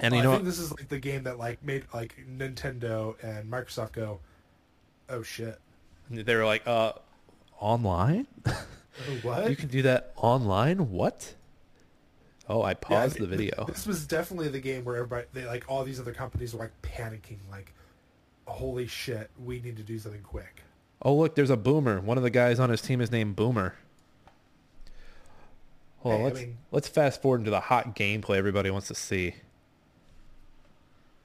And you I know think this is like the game that like made like Nintendo and Microsoft go, "Oh shit, They were like, uh, online? Oh, what?" You can do that online? What? Oh, I Yeah, I paused mean, the video. This was definitely the game where everybody, they like all these other companies were like panicking, like, "Holy shit, we need to do something quick." Oh, look, there's a Boomer. One of the guys on his team is named Boomer. Hold on, Hey, I let's, mean- let's fast forward into the hot gameplay everybody wants to see.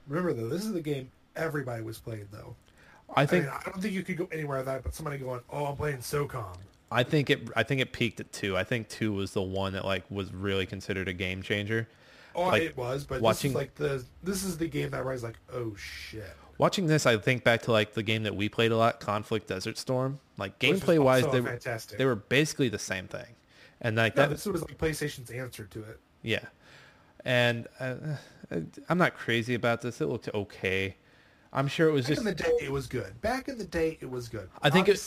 Remember though, this is the game everybody was playing though. I I think mean, I don't think you could go anywhere without but somebody going, "Oh, I'm playing SOCOM." I think it I think it peaked at two. I think two was the one that like was really considered a game changer. Oh, Like, it was, but watching- this is like the this is the game that everybody's like, "Oh shit." Watching this, I think back to like the game that we played a lot, Conflict Desert Storm. Like gameplay wise, they were fantastic. they were basically the same thing, and like No, that. this was like PlayStation's answer to it. Yeah, and uh, uh, I'm not crazy about this. It looked okay. I'm sure it was Back just. in the day, it was good. Back in the day, it was good. I think it-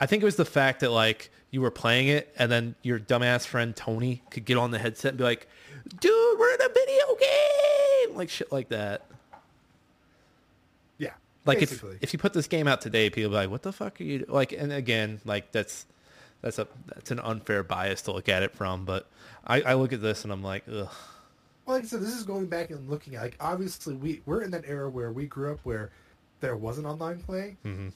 I think it was the fact that like you were playing it, and then your dumbass friend Tony could get on the headset and be like, "Dude, we're in a video game," like shit like that. yeah. Like if if you put this game out today, people be like, "What the fuck are you?" do-" Like, and again, like that's that's a that's an unfair bias to look at it from. But I, I look at this and I'm like, ugh. Like I said, this is going back and looking at like obviously we we're in that era where we grew up where there wasn't online play, Mhm.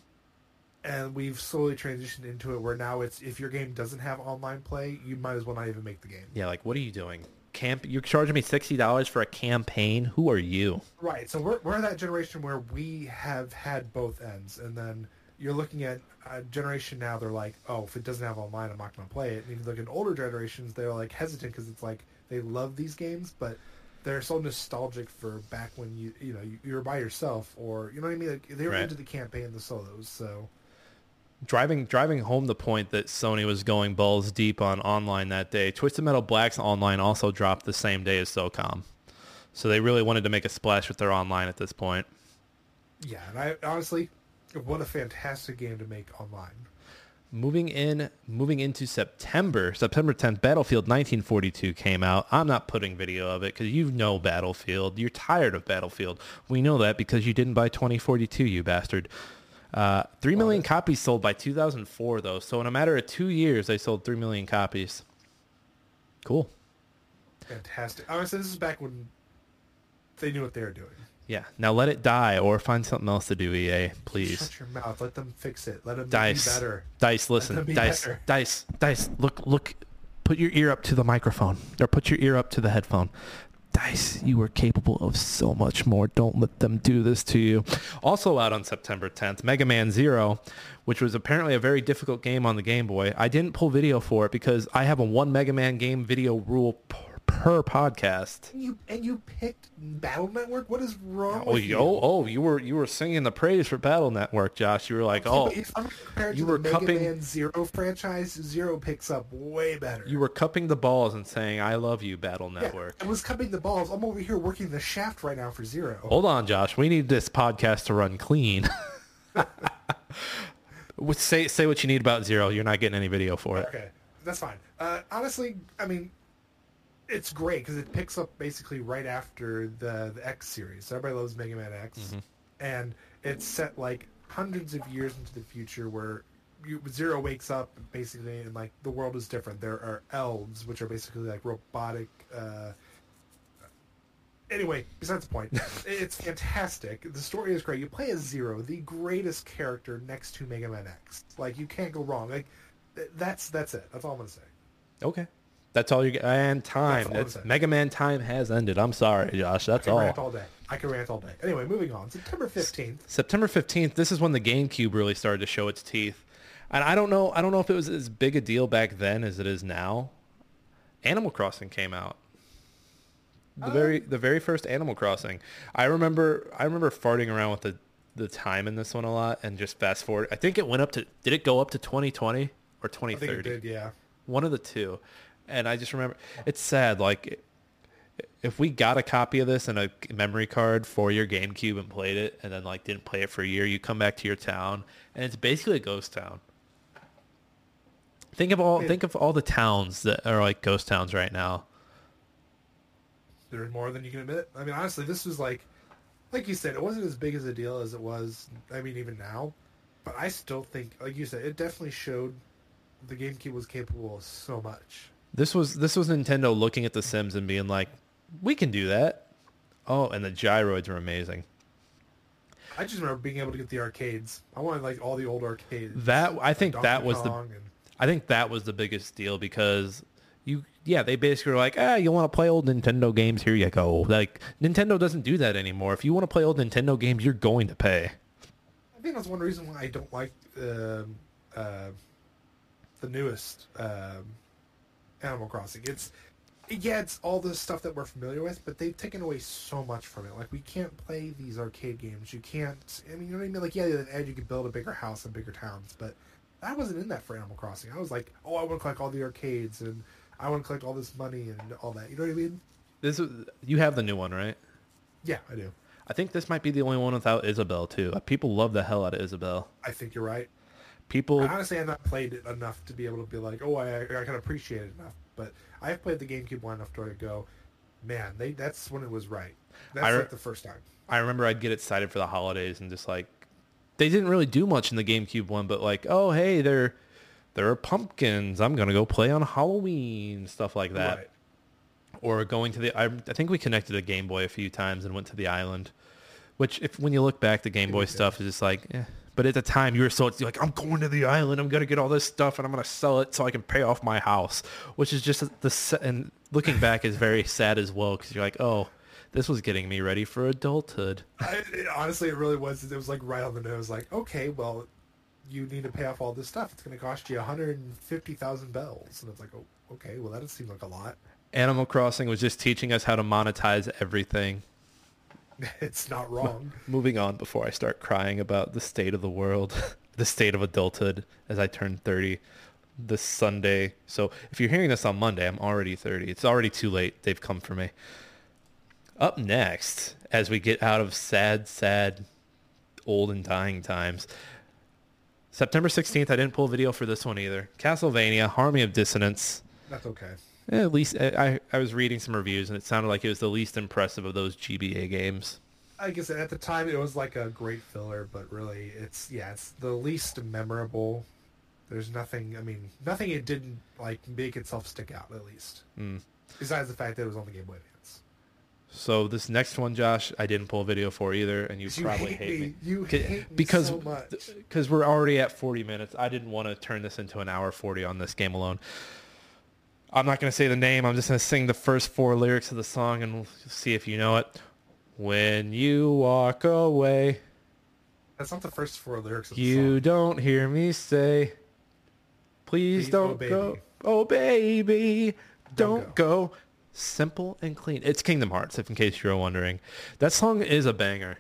and we've slowly transitioned into it where now it's if your game doesn't have online play, you might as well not even make the game. Yeah, like what are you doing? Camp? You're charging me sixty dollars for a campaign? Who are you? Right. So we're we're that generation where we have had both ends, and then you're looking at a generation now. They're like, oh, if it doesn't have online, I'm not going to play it. And if you look at older generations, they're like hesitant because it's like they love these games, but they're so nostalgic for back when you you know you, you were by yourself, or you know what I mean. Like, they were Right. into the campaign, the solos. So driving driving home the point that Sony was going balls deep on online that day. Twisted Metal Black's online also dropped the same day as SOCOM. So they really wanted to make a splash with their online at this point. yeah, and I honestly, what a fantastic game to make online. Moving in moving into September, September 10th, Battlefield 1942 came out. I'm not putting video of it cuz you know Battlefield. You're tired of Battlefield. We know that because you didn't buy 2042, you bastard. Uh, 3 million copies sold by 2004 though. So in a matter of 2 years they sold 3 million copies. Cool. Fantastic. Honestly, this is back when they knew what they were doing. Yeah. Now let it die or find something else to do, EA, please. Shut your mouth. Let them fix it. Let them Dice. be better. Dice, listen. be Dice. better. Dice. Dice. Look look put your ear up to the microphone. Or put your ear up to the headphone. Dice, you are capable of so much more. Don't let them do this to you. Also out on September 10th, Mega Man Zero, which was apparently a very difficult game on the Game Boy. I didn't pull video for it because I have a one Mega Man game video rule per, podcast. And you and you picked Battle Network. What is wrong? Oh, with you? oh, you were you were singing the praise for Battle Network, Josh. You were like, Yeah, oh, if I'm compared you to were the Mega cupping- Man Zero franchise, Zero picks up way better. you were cupping the balls and saying, I love you, Battle yeah, Network. I was cupping the balls. I'm over here working the shaft right now for Zero. Hold on, Josh. We need this podcast to run clean. Say say what you need about Zero. You're not getting any video for it. Okay, that's fine. Uh, honestly, I mean, it's great because it picks up basically right after the the X series. So everybody loves Mega Man X, Mm-hmm. and it's set like hundreds of years into the future where you, Zero wakes up basically and like the world is different. There are elves, which are basically like robotic. Uh, anyway, besides the point, it's fantastic. The story is great. You play as Zero, the greatest character next to Mega Man X. Like you can't go wrong. Like that's that's it. That's all I'm gonna say. Okay. That's all you get. And time. That's That's. Mega Man time has ended. I'm sorry, Josh. That's I can all. rant all day. I can rant all day. Anyway, moving on. September fifteenth. September 15th, this is when the GameCube really started to show its teeth. And I don't know, I don't know if it was as big a deal back then as it is now. Animal Crossing came out. The uh, very the very first Animal Crossing. I remember I remember farting around with the the time in this one a lot and just fast forward. I think it went up to did it go up to 2020 or 2030? I think 2030? it did. Yeah. one of the two and i just remember it's sad like if we got a copy of this and a memory card for your gamecube and played it and then like didn't play it for a year you come back to your town and it's basically a ghost town think of all Yeah. think of all the towns that are like ghost towns right now There's more than you can admit. I mean, honestly, this was like, like you said, it wasn't as big as a deal as it was. I mean, even now, but I still think, like you said, it definitely showed the GameCube was capable of so much. This was this was nintendo looking at the sims and being like we can do that oh and the gyroids were amazing I just remember being able to get the arcades. I wanted like all the old arcades. That- I think Donkey that was the- and- I think that was the biggest deal because you, yeah, they basically were like, ah, you want to play old Nintendo games? Here you go. Like Nintendo doesn't do that anymore. If you want to play old Nintendo games, you're going to pay. I think that's one reason why I don't like um, uh, the newest um, Animal Crossing. It's yeah, it's all the stuff that we're familiar with, but they've taken away so much from it. Like we can't play these arcade games. You can't. I mean, you know what I mean? Like yeah, at Edge you can build a bigger house and bigger towns, but I wasn't in that for Animal Crossing. I was like, oh, I want to collect all the arcades and I want to collect all this money and all that. You know what I mean? This is, you have the new one, right? Yeah, I do. I think this might be the only one without Isabelle too. People love the hell out of Isabelle. I think you're right. People, Honestly, I've not played it enough to be able to be like, oh, I, I can appreciate it enough. But I have played the GameCube one enough to go, man, they that's when it was right. That's I re- like the first time. I remember I'd get excited for the holidays and just like they didn't really do much in the GameCube one, but like, oh hey, there there are pumpkins. I'm gonna go play on Halloween, stuff like that. Right. Or going to the I, I think we connected a Game Boy a few times and went to the island. Which if when you look back the Game Boy stuff is just like eh. But at the time you were so like, I'm going to the island, I'm gonna get all this stuff and I'm gonna sell it so I can pay off my house. Which is just the and looking back is very sad as well because you're like, oh, this was getting me ready for adulthood. I, it, honestly, it really was. It was like right on the nose. Like, okay, well, you need to pay off all this stuff. It's going to cost you 150,000 bells, and it's like, oh, okay, well, that doesn't seem like a lot. Animal Crossing was just teaching us how to monetize everything. it's not wrong. Moving on before I start crying about the state of the world, the state of adulthood as I turn 30 this Sunday. So if you're hearing this on Monday, I'm already 30. It's already too late. They've come for me. Up next, as we get out of sad, sad, old and dying times, September 16th, I didn't pull a video for this one either. Castlevania, Harmony of Dissonance. That's okay. Eh, At least I, I was reading some reviews and it sounded like it was the least impressive of those GBA games. I guess at the time it was like a great filler, but really, it's yeah, it's the least memorable. There's nothing. I mean, nothing. It didn't like make itself stick out at least. Mm. Besides the fact that it was on the Game Boy Advance. So this next one, Josh, I didn't pull a video for either, and you, You probably hate hate me. me. You hate me because so much. because we're already at 40 minutes. I didn't want to turn this into an hour 40 on this game alone. I'm not going to say the name. I'm just going to sing the first four lyrics of the song and we'll see if you know it. When you walk away, That's not the first four lyrics of the you don't hear me say, please, Please, don't oh, go. Oh, baby, Don't don't go. Simple and clean. It's Kingdom Hearts, if in case you're wondering. That song is a banger.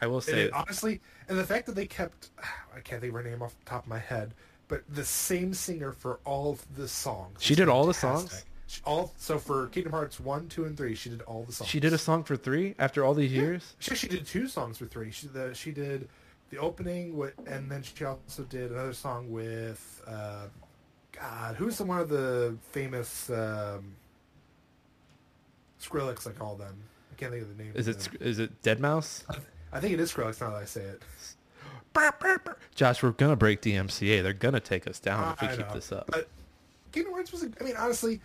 I will It say is- honestly, and the fact that they kept, I can't think of her name off the top of my head, but the same singer for all of the songs. She did all the songs? She- All so for Kingdom Hearts one, two, and three, she did all the songs. She did a song for three after all these years. She she did two songs for three. She the she did the opening with, and then she also did another song with, uh, God, who's the one of the famous um, Skrillex? I call them. I can't think of the name. Is it is it Dead Mouse? I think it is Skrillex now that I say it. Josh, we're gonna break DMCA. They're gonna take us down if we I keep know. this up. But Kingdom Hearts was. a- I mean, honestly,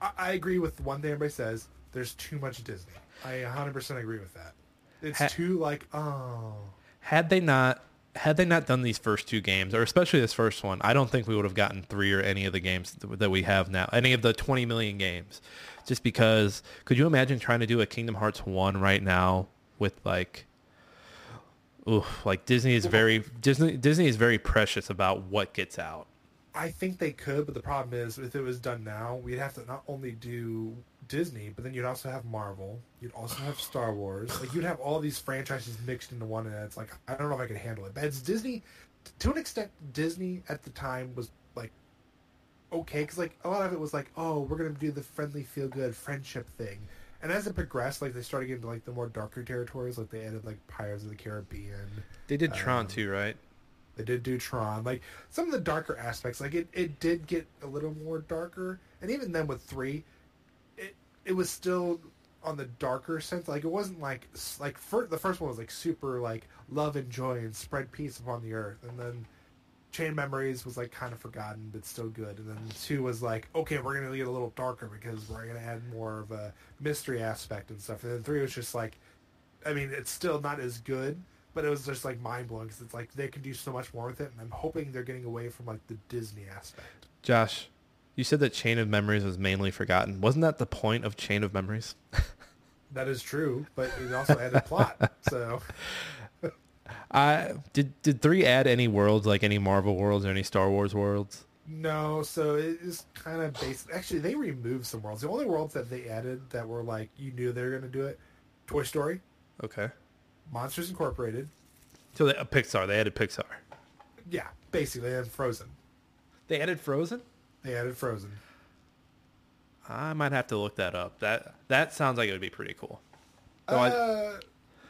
I, I agree with one thing everybody says. There's too much Disney. I 100% agree with that. It's Ha- too like oh. Had they not had they not done these first two games, or especially this first one, I don't think we would have gotten three or any of the games that we have now. Any of the 20 million games, just because. Could you imagine trying to do a Kingdom Hearts one right now with like, oof, like Disney is very Disney Disney is very precious about what gets out. I think they could, but the problem is, if it was done now, we'd have to not only do Disney, but then you'd also have Marvel. You'd also have Star Wars. Like you'd have all these franchises mixed into one, and it's like I don't know if I could handle it. But it's Disney, to an extent, Disney at the time was like okay, because like a lot of it was like, oh, we're gonna do the friendly, feel good friendship thing. And as it progressed, like they started getting to like the more darker territories, like they added like Pirates of the Caribbean. They did Tron Um, too, right? They did do Tron. Like some of the darker aspects, like it, it did get a little more darker. And even then with three, it it was still on the darker sense. Like it wasn't like like fir- the first one was like super like love and joy and spread peace upon the earth. And then Chain Memories was like kind of forgotten but still good. And then two was like okay, we're gonna get a little darker because we're gonna add more of a mystery aspect and stuff. And then three was just like, I mean, it's still not as good, but it was just like mind blowing because it's like they can do so much more with it, and I'm hoping they're getting away from like the Disney aspect. Josh, you said that Chain of Memories was mainly forgotten. Wasn't that the point of Chain of Memories? That is true, but it also had a plot. So I did. Did three add any worlds like any Marvel worlds or any Star Wars worlds? no, so it is kind of based. Actually, they removed some worlds. The only worlds that they added that were like you knew they were going to do it: Toy Story, Okay. Monsters Incorporated. So they, uh, Pixar. They added Pixar. Yeah, basically, they had Frozen. They added Frozen. They added Frozen. I might have to look that up. That that sounds like it would be pretty cool. Though, I- Uh,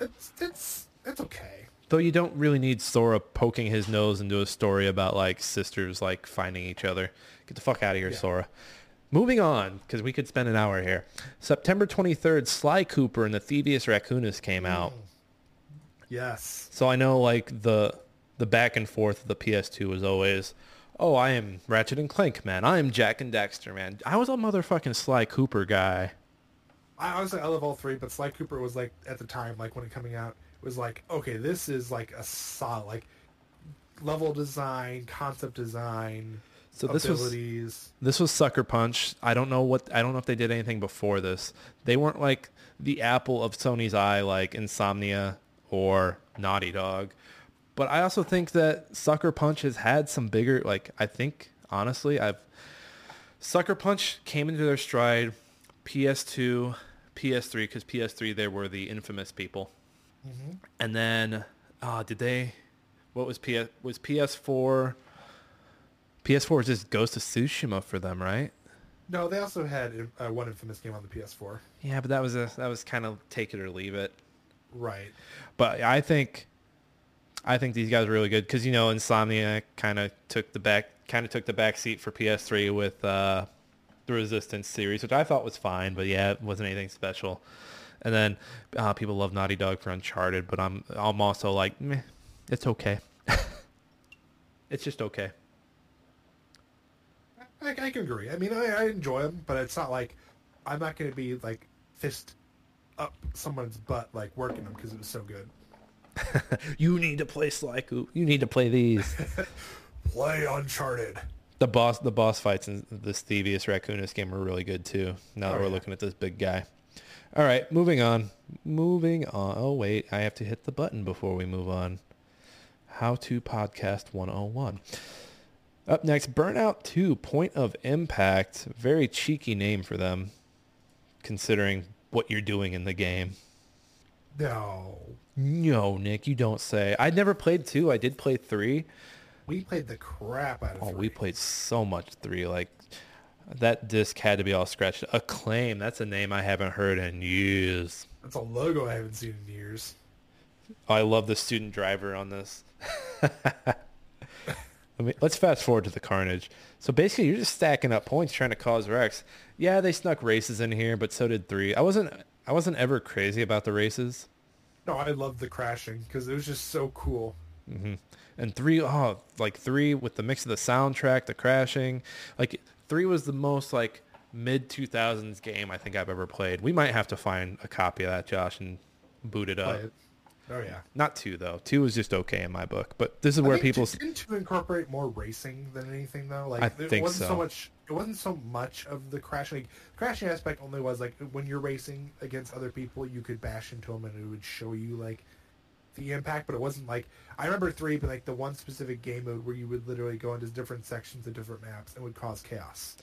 it's it's it's okay. Though you don't really need Sora poking his nose into a story about like sisters like finding each other. Get the fuck out of here, Yeah. Sora. Moving on, because we could spend an hour here. September 23rd, Sly Cooper and the Thievius Raccoonus came out. Mm. Yes. So I know like the the back and forth of the PS2 was always, oh, I am Ratchet and Clank, man. I am Jak and Daxter, man. I was a motherfucking Sly Cooper guy. I honestly I love all three, but Sly Cooper was like at the time, like when it coming out, was like okay, this is like a solid like level design, concept design, So this was this was Sucker Punch. I don't know what I don't know if they did anything before this. They weren't like the apple of Sony's eye like Insomniac or Naughty Dog. But I also think that Sucker Punch has had some bigger like I think honestly I've Sucker Punch came into their stride PS2, PS3 because PS3 they were the infamous people. And then uh did they what was PS was PS4 PS4 was just Ghost of Tsushima for them, right? No, they also had uh, one infamous game on the PS4. Yeah, but that was a that was kind of take it or leave it. Right. But I think I think these guys are really good because you know Insomniac kind of took the back kind of took the back seat for PS3 with uh, the Resistance series, which I thought was fine, but yeah, it wasn't anything special. And then uh, people love Naughty Dog for Uncharted, but I'm I'm also like, meh, it's okay. it's just okay. I, I can agree. I mean, I, I enjoy them, but it's not like I'm not going to be like fist up someone's butt like working them because it was so good. You need to play Sly Coop. You need to play these. Play Uncharted. The boss, the boss fights in this Thievius Raccoonus game are really good too. Now that Oh, we're yeah. looking at this big guy. All right, moving on. Moving on. Oh wait, I have to hit the button before we move on. How to podcast 101. Up next, Burnout 2: Point of Impact. Very cheeky name for them, considering what you're doing in the game. No, No, Nick, you don't say. I never played two. I did play three. we played the crap out of. Oh, three. we played so much three. Like that disc had to be all scratched. Acclaim. That's a name I haven't heard in years. That's a logo I haven't seen in years. Oh, I love the student driver on this. I mean, let's fast forward to the carnage. So basically, you're just stacking up points trying to cause wrecks. Yeah, they snuck races in here, but so did three. I wasn't. I wasn't ever crazy about the races. No, I loved the crashing because it was just so cool. Mm-hmm. And three, oh, like three with the mix of the soundtrack, the crashing, like three was the most like mid 2000s game I think I've ever played. We might have to find a copy of that, Josh, and boot it up. It. Oh yeah. Not two though. Two was just okay in my book, but this is I where people. didn't to incorporate more racing than anything though. Like I it think wasn't so. so. much. It wasn't so much of the crashing. Like, crashing aspect only was like when you're racing against other people, you could bash into them and it would show you like the impact. But it wasn't like I remember three, but like the one specific game mode where you would literally go into different sections of different maps and would cause chaos.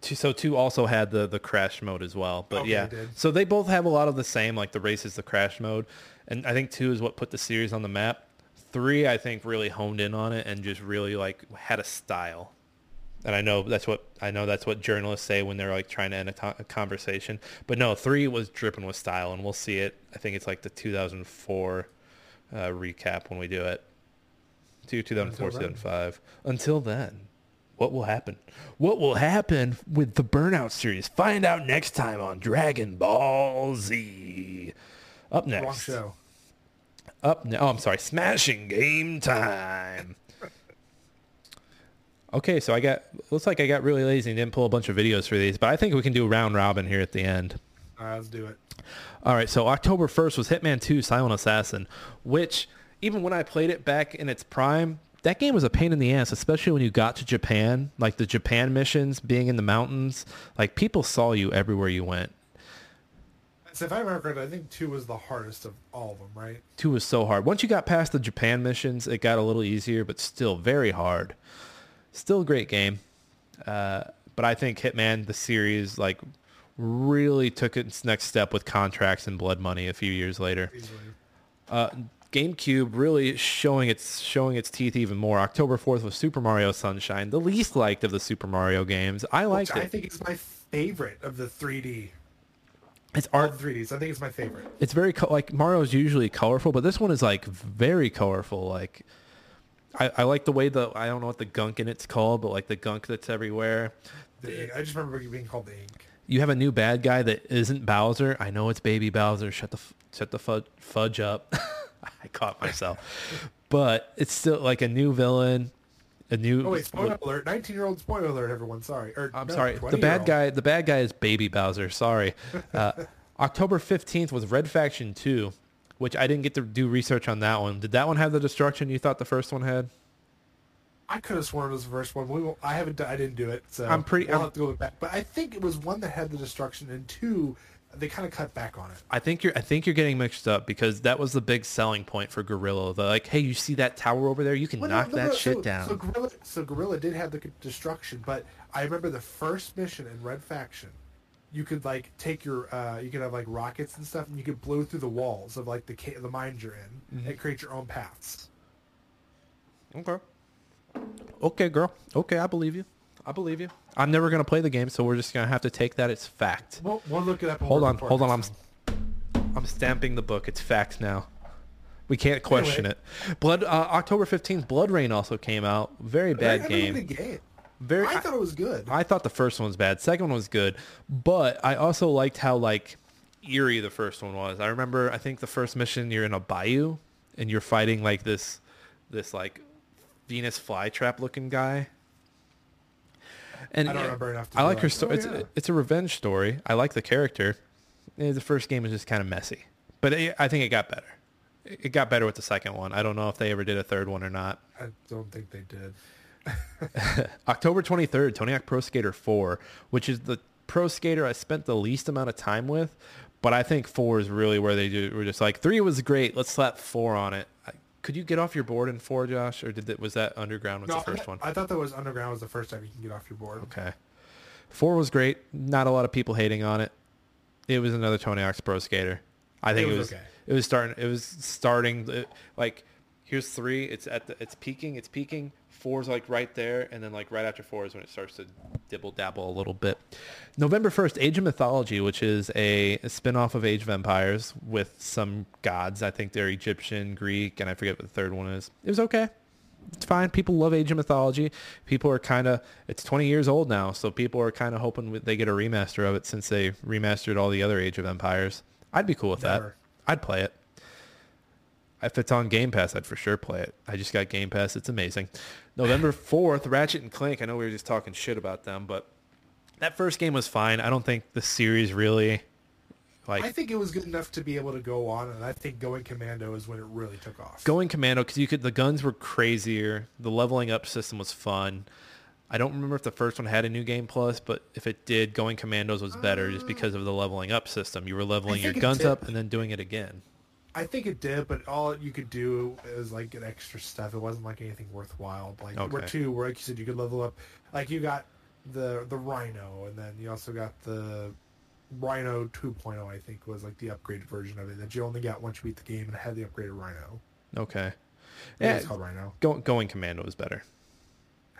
Two, so two also had the the crash mode as well, but Okay, yeah. did. So they both have a lot of the same. Like the race is the crash mode, and I think two is what put the series on the map. Three, I think, really honed in on it and just really like had a style. And I know that's what I know that's what journalists say when they're like trying to end a, to- a conversation. But no, three was dripping with style, and we'll see it. I think it's like the 2004 uh, recap when we do it. Two 2004 Until then. 2005. Until then, what will happen? What will happen with the Burnout series? Find out next time on Dragon Ball Z. Up next. Wrong show. Up ne- Oh, I'm sorry. Smashing game time. Okay, so I got looks like I got really lazy and didn't pull a bunch of videos for these, but I think we can do round robin here at the end. All right, let's do it. All right, so October 1st was Hitman 2 Silent Assassin, which even when I played it back in its prime, that game was a pain in the ass, especially when you got to Japan, like the Japan missions, being in the mountains, like people saw you everywhere you went. So if I remember correctly, I think two was the hardest of all of them, right? 2 was so hard. Once you got past the Japan missions, it got a little easier, but still very hard. Still a great game. Uh, but I think Hitman, the series, like really took its next step with contracts and blood money a few years later. Uh, GameCube really showing its showing its teeth even more. October 4th was Super Mario Sunshine, the least liked of the Super Mario games. I liked Which it. I think it's my favorite of the 3D. it's art. the 3Ds. I think it's my favorite. It's very co- like Mario's usually colorful, but this one is like very colorful. Like I, I like the way the I don't know what the gunk in it's called, but like the gunk that's everywhere. The ink. I just remember it being called the ink. You have a new bad guy that isn't Bowser. I know it's Baby Bowser. Shut the shut the fudge, fudge up. I caught myself, but it's still like a new villain, a new. Oh wait, spoiler alert! Nineteen-year-old spoiler alert, everyone. Sorry. Or, I'm no, sorry. The bad guy. The bad guy is Baby Bowser. Sorry. Uh, October fifteenth was Red Faction Two, which I didn't get to do research on that one. Did that one have the destruction you thought the first one had? I could have sworn it was the first one. We won't, I haven't. done- I didn't do it. So I'm pretty- We'll I'm- have to go back. But I think it was one that had the destruction, and two, they kind of cut back on it. I think you're. I think you're getting mixed up because that was the big selling point for Guerrilla. The like, hey, you see that tower over there? You can Well, no, knock no, that no, shit so, down. So Guerrilla, so Guerrilla did have the destruction, but I remember the first mission in Red Faction. You could like take your, uh, you could have like rockets and stuff, and you could blow through the walls of like the ca- the mines you're in Mm-hmm. and create your own paths. Okay. Okay, girl. Okay, I believe you. I believe you. I'm never gonna play the game, so we're just gonna have to take that as fact. We'll, we'll look it up. Hold on, hold on. I'm. I'm stamping the book. It's fact now. We can't question Anyway. it. Blood uh, October 15th, BloodRayne also came out. Very bad I game. played a game. Very I thought it was good. I thought the first one was bad. Second one was good, but I also liked how like eerie the first one was. I remember I think the first mission you're in a bayou and you're fighting like this this like Venus flytrap looking guy. And I don't remember enough to I like her story. "Oh, it's, yeah." it's a revenge story. I like the character. Eh, The first game was just kind of messy, but it, I think it got better. It it got better with the second one. I don't know if they ever did a third one or not. I don't think they did. October 23rd, Tony Hawk Pro Skater 4, which is the pro skater I spent the least amount of time with, but I think 4 is really where they do we're just like 3 was great, let's slap 4 on it. Could you get off your board in 4, Josh, or did it was that Underground was No, the first I, one? I thought that was Underground was the first time you can get off your board. Okay. 4 was great, not a lot of people hating on it. It was another Tony Hawk's Pro Skater. I think It it was was okay. it was starting it was starting it- like here's 3, it's at the it's peaking, it's peaking. Four's like right there, and then like right after four is when it starts to dibble dabble a little bit. November first, Age of Mythology, which is a, a spin-off of Age of Empires with some gods. I think they're Egyptian, Greek, and I forget what the third one is. It was okay. It's fine. People love Age of Mythology. People are kind of it's 20 years old now, so people are kind of hoping they get a remaster of it since they remastered all the other Age of Empires. I'd be cool with that. I'd play it. If it's on Game Pass, I'd for sure play it. I just got Game Pass. It's amazing. November 4th, Ratchet and Clank. I know we were just talking shit about them, but that first game was fine. I don't think the series really like I think it was good enough to be able to go on, and I think Going Commando is when it really took off. going commando because you could the guns were crazier. The leveling up system was fun. I don't remember if the first one had a new game plus, but if it did, going commandos was better just uh, because of the leveling up system. You were leveling your guns did. up and then doing it again. I think it did, but all you could do is like get extra stuff. It wasn't like anything worthwhile. Like where Okay. two, where like you said, you could level up. Like you got the the Rhino, and then you also got the Rhino 2.0. I think was like the upgraded version of it that you only got once you beat the game and had the upgraded Rhino. Okay. Yeah, it's called Rhino. Go, going commando is better.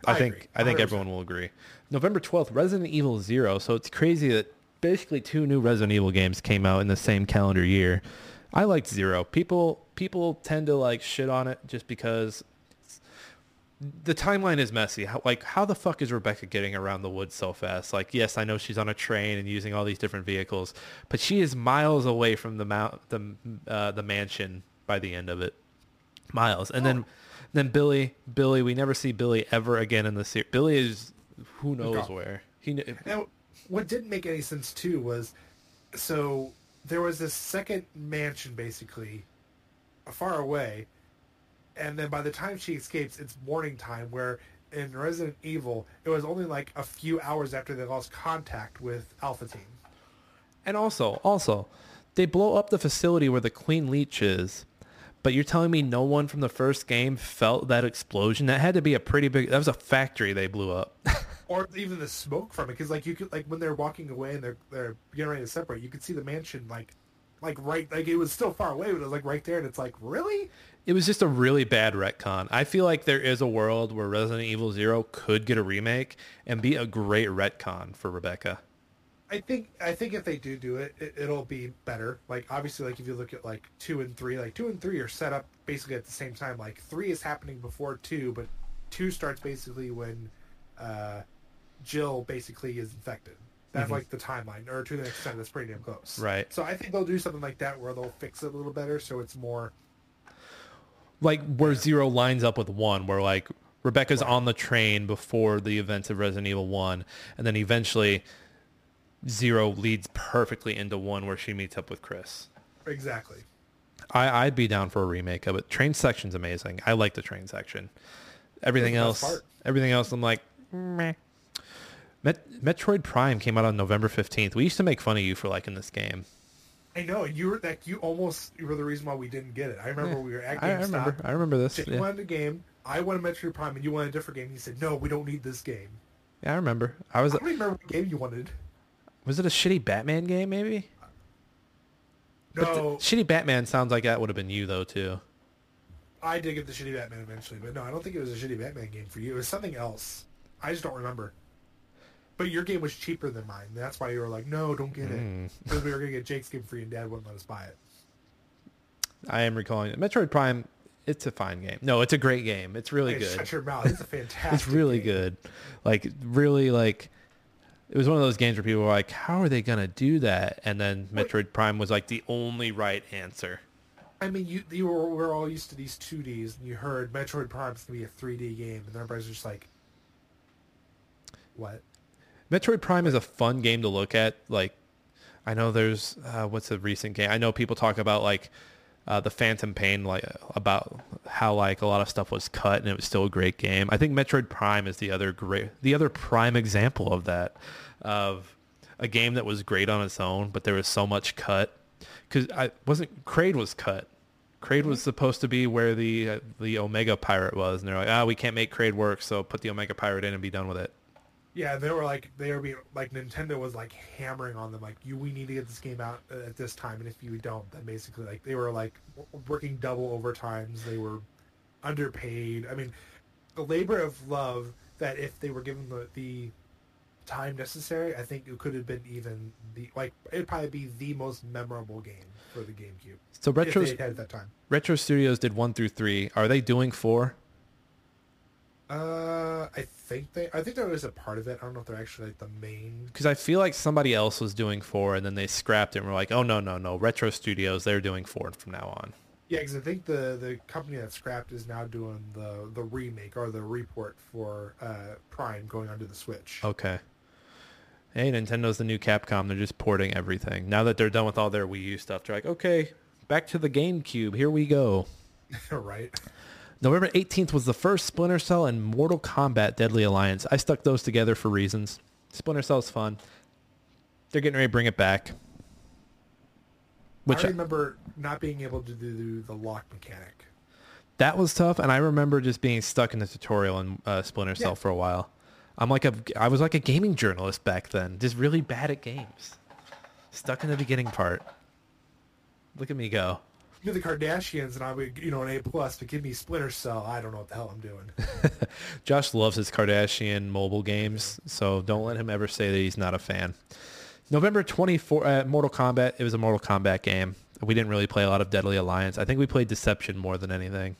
I, I think agree, I think 100%. everyone will agree. November 12th, Resident Evil 0. So it's crazy that basically two new Resident Evil games came out in the same calendar year. I liked 0. People people tend to like shit on it just because the timeline is messy. How, like how the fuck is Rebecca getting around the woods so fast? Like yes, I know she's on a train and using all these different vehicles, but she is miles away from the mount the uh, the mansion by the end of it. Miles. And then then Billy Billy we never see Billy ever again in the series. Billy is who knows gone. where. He kn- Now, what didn't make any sense too was, so there was this second mansion basically, far away, and then by the time she escapes, it's morning time. Where in Resident Evil, it was only like a few hours after they lost contact with Alpha Team. And also, also, they blow up the facility where the Queen Leech is. But you're telling me no one from the first game felt that explosion? That had to be a pretty big. That was a factory they blew up. Or even the smoke from it, because like you could like when they're walking away and they're they're getting ready to separate, you could see the mansion like like right, like it was still far away, but it was like right there, and it's like really. It was just a really bad retcon. I feel like there is a world where Resident Evil Zero could get a remake and be a great retcon for Rebecca. I think I think if they do do it, it, it'll be better. Like obviously, like if you look at like two and three, like two and three are set up basically at the same time. Like three is happening before two, but two starts basically when uh, Jill basically is infected. That's Mhm. like the timeline, or to the extent that's pretty damn close. Right. So I think they'll do something like that where they'll fix it a little better, so it's more. Like where Zero lines up with one, where like Rebecca's Right. on the train before the events of Resident Evil One, and then eventually Zero leads perfectly into one where she meets up with Chris. Exactly. I, I'd be down for a remake of it. Train section's amazing. I like the train section. Everything else, part. everything else, I'm like, meh. Met, Metroid Prime came out on November 15th. We used to make fun of you for liking this game. I know you were like you almost you were the reason why we didn't get it. I remember Yeah. we were at I, I GameStop. remember. I remember this. Jake Yeah. wanted a game. I wanted Metroid Prime, and you wanted a different game. He said, "No, we don't need this game." yeah, I remember. I was. I don't remember what game you wanted. Was it a shitty Batman game? Maybe. But the- No, shitty Batman sounds like that would have been you though too. I did get the shitty Batman eventually, but no, I don't think it was a shitty Batman game for you. It was something else. I just don't remember. But your game was cheaper than mine. That's why you were like, "No, don't get Mm. it," because we were gonna get Jake's game free, and Dad wouldn't let us buy it. I am recalling it. Metroid Prime. It's a fine game. No, it's a great game. It's really Hey, good. Shut your mouth. It's a fantastic. it's really game. good like really like it was one of those games where people were like how are they gonna do that and then Wait. metroid prime was like the only right answer I mean, you you were we're all used to these 2Ds, and you heard Metroid Prime's gonna be a 3D game, and everybody's just like, "What?" Metroid prime is a fun game to look at like i know there's uh, what's a recent game? I know people talk about like uh, the phantom pain like about how like a lot of stuff was cut and it was still a great game. I think metroid prime is the other great the other prime example of that of a game that was great on its own but there was so much cut. Because i wasn't Kraid was cut. Kraid was supposed to be where the uh, the Omega Pirate was, and they're like, ah, we can't make Kraid work, so put the Omega Pirate in and be done with it. Yeah, they were like they were being like Nintendo was like hammering on them, like you we need to get this game out uh, at this time, and if you don't, then basically like they were like working double overtimes. They were underpaid. I mean, the labor of love that if they were given the the time necessary, I think it could have been even the like it'd probably be the most memorable game for the GameCube. So Retro at that time. Retro Studios did one through three. Are they doing four? Uh, I think they. I think that was a part of it. I don't know if they're actually like the main. Because I feel like somebody else was doing four, and then they scrapped it, and were like, oh no no no, Retro Studios, they're doing four from now on. Yeah, because I think the the company that scrapped is now doing the the remake or the report for uh, Prime going onto the Switch. Okay. Hey, Nintendo's the new Capcom. They're just porting everything. Now that they're done with all their Wii U stuff, they're like, okay, back to the GameCube. Here we go. right. November 18th was the first Splinter Cell and Mortal Kombat Deadly Alliance. I stuck those together for reasons. Splinter Cell's fun. They're getting ready to bring it back. Which I remember not being able to do the lock mechanic. that was tough, and I remember just being stuck in the tutorial in uh, Splinter Cell Yeah. for a while. I'm like a, I was like a gaming journalist back then, just really bad at games. Stuck in the beginning part. Look at me go. The Kardashians and I would, you know, an A plus, but give me Splinter Cell. I don't know what the hell I'm doing. Josh loves his Kardashian mobile games, so don't let him ever say that he's not a fan. November 24, uh, Mortal Kombat. It was a Mortal Kombat game. We didn't really play a lot of Deadly Alliance. I think we played Deception more than anything.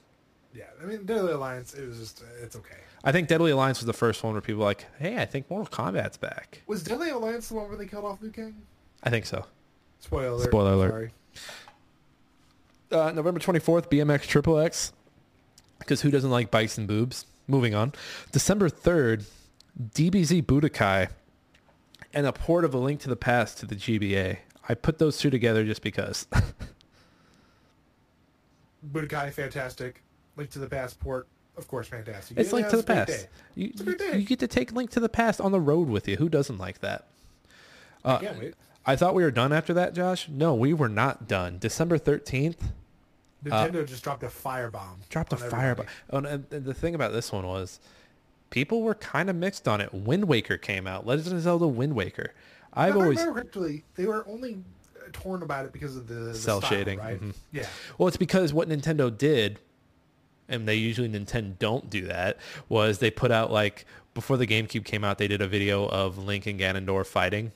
yeah, I mean, Deadly Alliance. It was just, it's okay. I think Deadly Alliance was the first one where people were like, hey, I think Mortal Kombat's back. Was Deadly Alliance the one where they killed off Liu Kang? I think so. Spoiler alert. Spoiler alert. Sorry. Uh, November 24th, BMX Triple X. Because who doesn't like bikes and boobs? Moving on. December 3rd, DBZ Budokai and a port of A Link to the Past to the GBA. I put those two together just because. Budokai, fantastic. Link to the Passport, of course, fantastic. it's Yeah, Link to the it's a great Past. You, It's a great day. you get to take Link to the Past on the road with you. Who doesn't like that? Uh, Can't wait. I thought we were done after that, Josh. No, we were not done. December 13th, Nintendo just dropped a firebomb. dropped a firebomb. Oh, and the thing about this one was, people were kind of mixed on it. Wind Waker came out. Legend of Zelda Wind Waker. I've always remember correctly, they were only uh, torn about it because of the, the Cell style, shading, right? mhm. Yeah. Well, it's because what Nintendo did, and they usually Nintendo don't do that, was they put out like before the GameCube came out, they did a video of Link and Ganondorf fighting,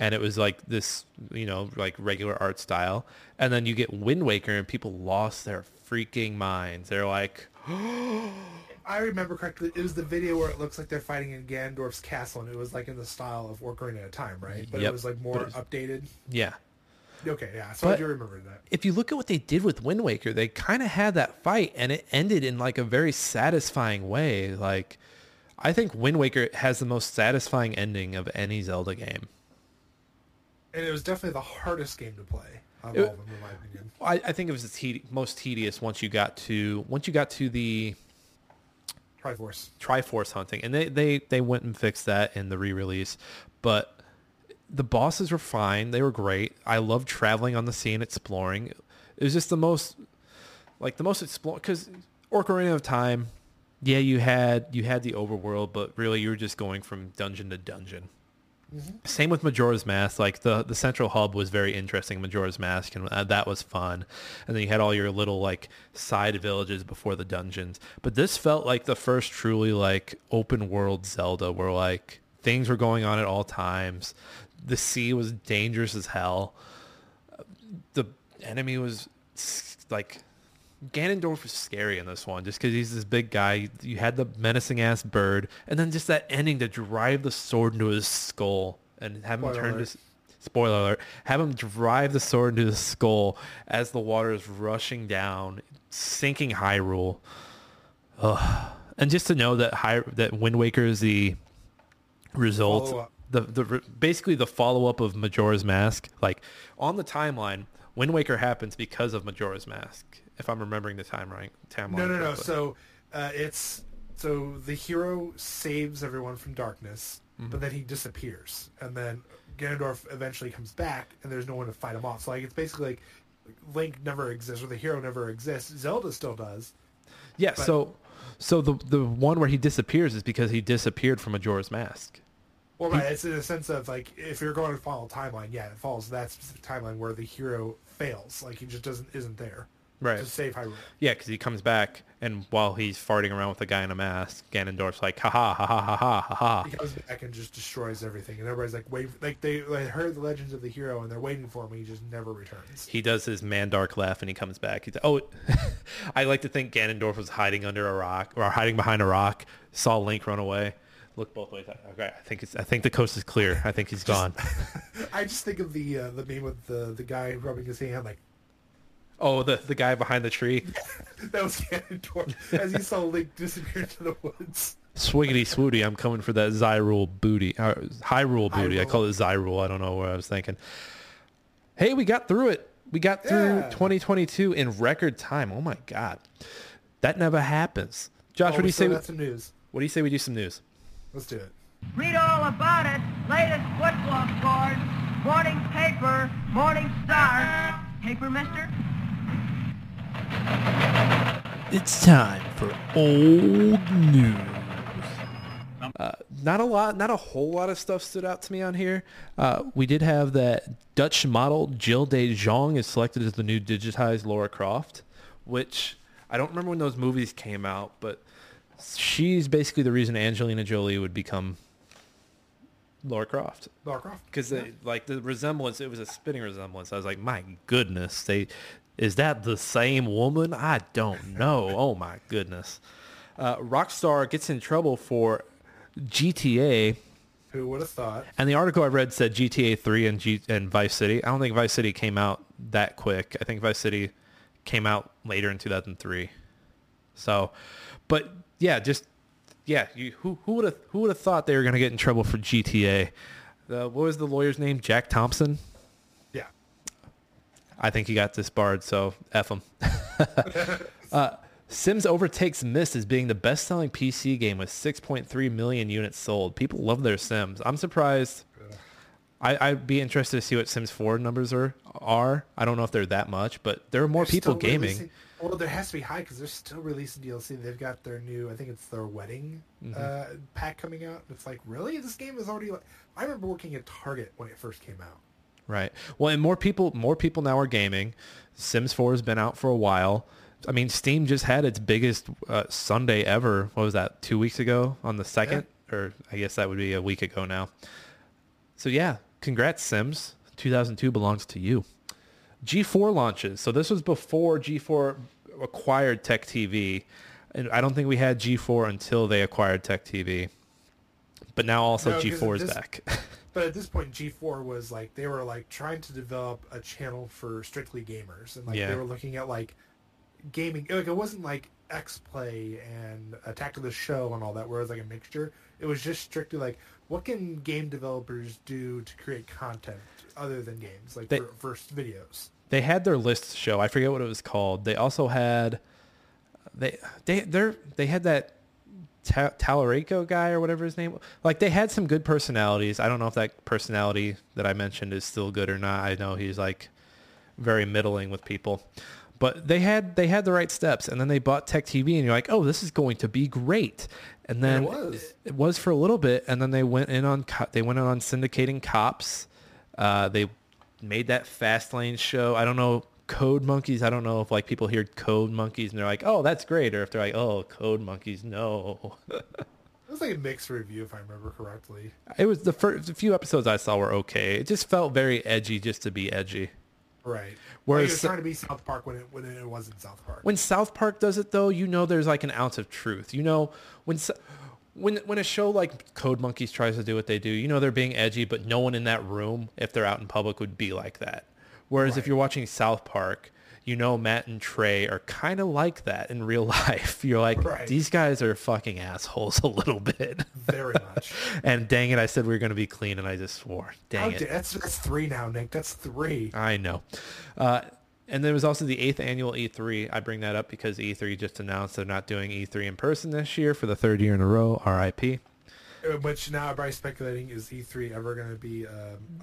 and it was like this, you know, like regular art style, and then you get Wind Waker, and people lost their freaking minds. They're like, I remember correctly. It was the video where it looks like they're fighting in Ganondorf's castle, and it was like in the style of Ocarina of Time, right? But Yep. it was like more was- updated. yeah. Okay, yeah. So I do remember that. if you look at what they did with Wind Waker, they kind of had that fight and it ended in like a very satisfying way. Like I think Wind Waker has the most satisfying ending of any Zelda game. And it was definitely the hardest game to play of It- all of them, in my opinion. I, I think it was the te- most tedious once you got to once you got to the Triforce. Triforce hunting, and they they they went and fixed that in the re-release, but the bosses were fine. They were great. I loved traveling on the sea and exploring. It was just the most like the most explore because Ocarina of Time. Yeah, you had you had the overworld, but really you were just going from dungeon to dungeon. Same with Majora's Mask. Like the the central hub was very interesting. Majora's Mask, and uh, that was fun. And then you had all your little like side villages before the dungeons. But this felt like the first truly like open world Zelda, where like things were going on at all times. The sea was dangerous as hell. The enemy was like Ganondorf was scary in this one just because he's this big guy. You had the menacing ass bird, and then just that ending to drive the sword into his skull and have him turn alert. to. Spoiler alert! Have him drive the sword into his skull as the water is rushing down, sinking Hyrule. Ugh. And just to know that Hy- that Wind Waker is the result, the the basically the follow up of Majora's Mask. Like on the timeline, Wind Waker happens because of Majora's Mask. If I'm remembering the time right, timeline. No, no, no. So uh, it's so the hero saves everyone from darkness, Mm-hmm. but then he disappears, and then Ganondorf eventually comes back, and there's no one to fight him off. So like it's basically like Link never exists, or the hero never exists. Zelda still does. yeah. but- So, so the the one where he disappears is because he disappeared from Majora's Mask. Well, right. It's in a sense of like if you're going to follow a timeline, yeah, it follows that specific timeline where the hero fails, like he just doesn't isn't there Right. to save Hyrule. Yeah, because he comes back, and while he's farting around with a guy in a mask, Ganondorf's like, ha ha ha ha ha ha ha ha. He comes back and just destroys everything, and everybody's like, wait, like they like, heard the legends of the hero, and they're waiting for him, and he just never returns. He does his Mandark laugh, and he comes back. He's like, oh, I like to think Ganondorf was hiding under a rock or hiding behind a rock, saw Link run away, looked both ways. Okay, I think it's I think the coast is clear. I think he's gone. I just think of the uh, the meme with the the guy rubbing his hand like Oh, the the guy behind the tree. that was Ganondorf as he saw Link disappear into the woods. Swiggity swooty, I'm coming for that Zyrule booty. Or Hyrule booty. I Hyrule. call it Zyrule. I don't know what I was thinking. Hey, we got through it. We got through Yeah. 2022 in record time. Oh my god. That never happens. Josh, Oh, what do you say? still We, got some news. what do you say we do some news? Let's do it. Read all about it. Latest football scores. Morning paper. Morning star. Paper, mister? It's time for old news. Uh, not a lot, not a whole lot of stuff stood out to me on here. Uh, we did have that Dutch model Jill De Jong is selected as the new digitized Lara Croft, which I don't remember when those movies came out, but she's basically the reason Angelina Jolie would become Lara Croft Lara Croft. because like the resemblance, it was a spitting resemblance. I was like, my goodness, they is that the same woman? I don't know. Oh my goodness. Uh, Rockstar gets in trouble for GTA, Who would have thought? and the article I read said GTA 3 and G- and Vice City. I don't think Vice City came out that quick. I think Vice City came out later in 2003. So, but yeah, just yeah, you, who who would have who would have thought they were going to get in trouble for GTA? Uh, what was the lawyer's name? Jack Thompson. I think he got disbarred, so F him. uh, Sims overtakes Myst as being the best-selling PC game with 6.3 million units sold. People love their Sims. I'm surprised. I, I'd be interested to see what Sims 4 numbers are. Are I don't know if they're that much, but there are more They're people gaming. releasing- Well, there has to be high because they're still releasing DLC. They've got their new, I think it's their wedding Mm-hmm. uh, pack coming out. It's like, really? This game is already. Like, I remember working at Target when it first came out. Right. Well, and more people more people now are gaming. Sims 4 has been out for a while. I mean, Steam just had its biggest uh, Sunday ever. What was that? 2 weeks ago on the 2nd or I guess that would be a week ago now. So yeah, congrats Sims. 2002 belongs to you. G4 launches. So this was before G4 acquired Tech TV. And I don't think we had G4 until they acquired Tech TV. But now also No, 'cause G4 is this- back. But at this point, G4 was like they were like trying to develop a channel for strictly gamers, and like Yeah. they were looking at like gaming. Like it wasn't like X Play and Attack of the Show and all that, where it was like a mixture. It was just strictly like what can game developers do to create content other than games, like They- for, for videos. they had their list show. I forget what it was called. They also had they they they they had that Ta- Tallarico guy or whatever his name. Like they had some good personalities. I don't know if that personality that I mentioned is still good or not. I know he's like very middling with people. But they had they had the right steps, and then they bought Tech TV, and you're like, oh, this is going to be great. And then it was. it was for a little bit, and then they went in on co- they went in on syndicating cops. Uh, they made that fast lane show. I don't know Code Monkeys. I don't know if like people hear Code Monkeys and they're like, oh, that's great, or if they're like, oh, Code Monkeys, no. It was like a mixed review, if I remember correctly. it was the first the few episodes I saw were okay. It just felt very edgy, just to be edgy. Right. Whereas- like it was trying to be South Park when it when it wasn't South Park. When South Park does it though, you know there's like an ounce of truth. You know when when when a show like Code Monkeys tries to do what they do, you know they're being edgy, but no one in that room, if they're out in public, would be like that. Whereas if you're watching South Park, you know Matt and Trey are kind of like that in real life. You're like, Right. these guys are fucking assholes a little bit. Very much. and dang it, I said we were going to be clean, and I just swore. Dang it. that's that's three now, Nick. That's three. I know. Uh, and there was also the eighth annual E3. I bring that up because E3 just announced they're not doing E3 in person this year for the third year in a row. RIP. Uh, Which now everybody's speculating is E3 ever going to be um,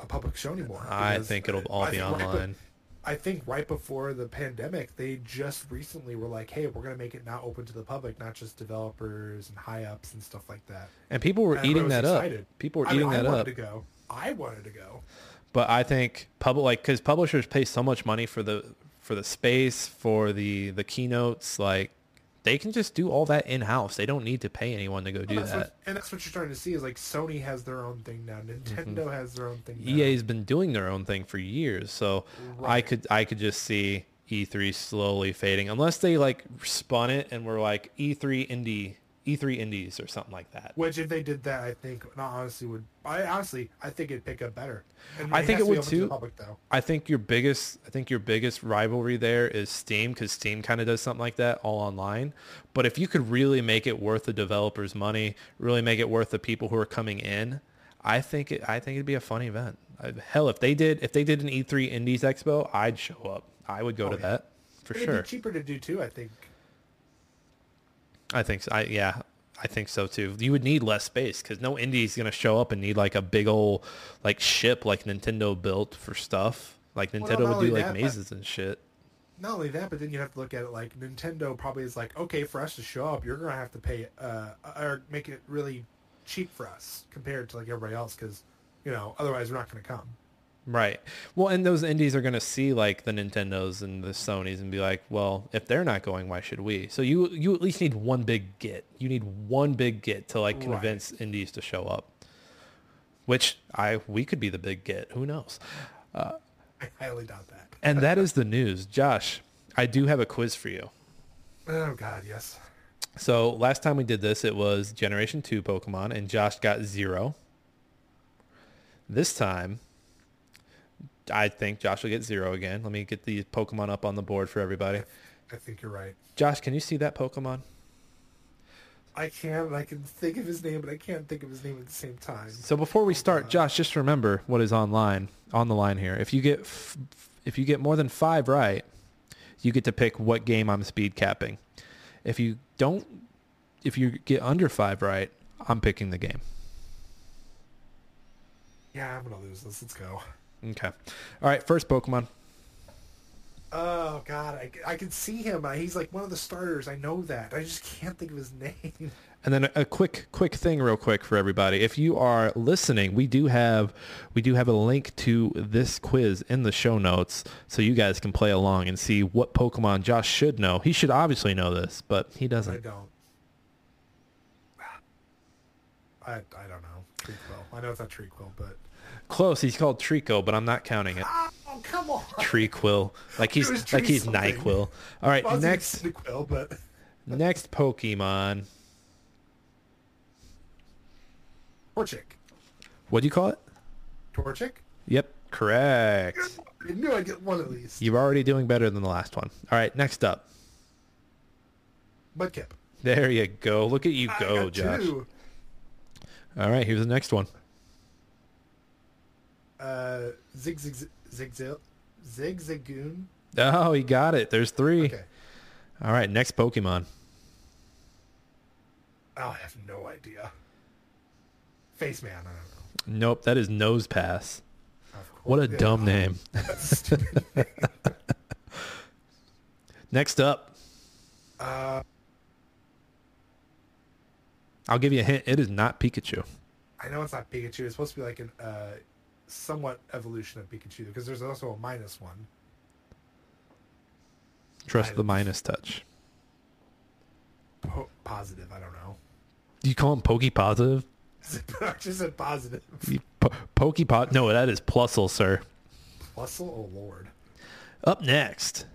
a public show anymore? I think it'll uh, all I be think right be- online. I think right before the pandemic, they just recently were like, "Hey, we're going to make it now open to the public, not just developers and high ups and stuff like that." And people were And eating that was up. People were I mean, eating I that wanted up. to go. I wanted to go. But I think public, like, because publishers pay so much money for the for the space, for the the keynotes, like they can just do all that in house. They don't need to pay anyone to go do Well, that. what- and that's what you're starting to see is like Sony has their own thing now, Nintendo Mm-hmm. has their own thing. Now. EA's been doing their own thing for years, so I could I could just see E3 slowly fading unless they like spun it and were like E3 indie E3 indies or something like that. Which, if they did that, I think, no, honestly, would I honestly, I think it'd pick up better. And I think it would open to too. Public, though. I think your biggest I think your biggest rivalry there is Steam because Steam kind of does something like that all online. But if you could really make it worth the developers' money, really make it worth the people who are coming in, I think it I think it'd be a fun event. Uh, Hell, if they did if they did an E3 Indies Expo, I'd show up. I would go Oh, to yeah. that for It'd sure. be cheaper to do too. I think. I think so. I yeah, I think so too. You would need less space because no indie is gonna show up and need like a big old like ship like Nintendo built for stuff. Like Well, Nintendo not would do like that, mazes and shit. Not only that, but then you have to look at it like Nintendo probably is like, okay, for us to show up, you're gonna have to pay uh, or make it really cheap for us compared to like everybody else, because you know otherwise we're not gonna come. Right. Well, and those indies are gonna see like the Nintendos and the Sonys and be like, well, if they're not going, why should we? So you you at least need one big get. You need one big get to like Right. convince indies to show up. Which I we could be the big get. Who knows? Uh, I highly doubt that. And that is the news. Josh, I do have a quiz for you. Oh God, yes. So last time we did this, it was Generation 2 Pokemon, and Josh got zero. This time, I think Josh will get zero again. Let me get the Pokemon up on the board for everybody. I think you're right. Josh, can you see that Pokemon? I can. I can think of his name, but I can't think of his name at the same time. So before we start, uh, Josh, just remember what is online on the line here. If you get f- if you get more than five right, you get to pick what game I'm speed capping. If you don't, if you get under five right, I'm picking the game. Yeah, I'm gonna lose this. Let's go. Okay. All right. First Pokemon. Oh God, I, I can see him. I- He's like one of the starters. I know that. I just can't think of his name. And then a, a quick, quick thing, real quick for everybody. If you are listening, we do have we do have a link to this quiz in the show notes, so you guys can play along and see what Pokemon Josh should know. He should obviously know this, but he doesn't. I don't. I I don't know. Treequill. I know it's not Treequill, but Close. He's called Treecko, but I'm not counting it. oh come on. Treequill, like he's like he's something. Nyquil. All right, next Cyndaquil, but next Pokemon. Torchic. What do you call it? Torchic. Yep, correct. I knew I'd get one at least. You're already doing better than the last one. All right, next up. Mudkip. There you go. Look at you I go, Josh. two. All right, here's the next one. Uh, Zig Zig Zig Zig Zig Oh, he got it. There's three. Okay. All right, next Pokemon. Oh, I have no idea. Face Man. I don't know. Nope, that is Nose Pass. What a Yeah. dumb name. Next up, uh, I'll give you a hint. It is not Pikachu. I know it's not Pikachu. It's supposed to be like an uh, somewhat evolution of Pikachu because there's also a minus one. Trust I- the minus touch. Po- positive. I don't know. Do you call him Poke Positive? I just said positive. Po- Poke Pot? No, that is Plusle, sir. Plusle? Oh lord. Up next.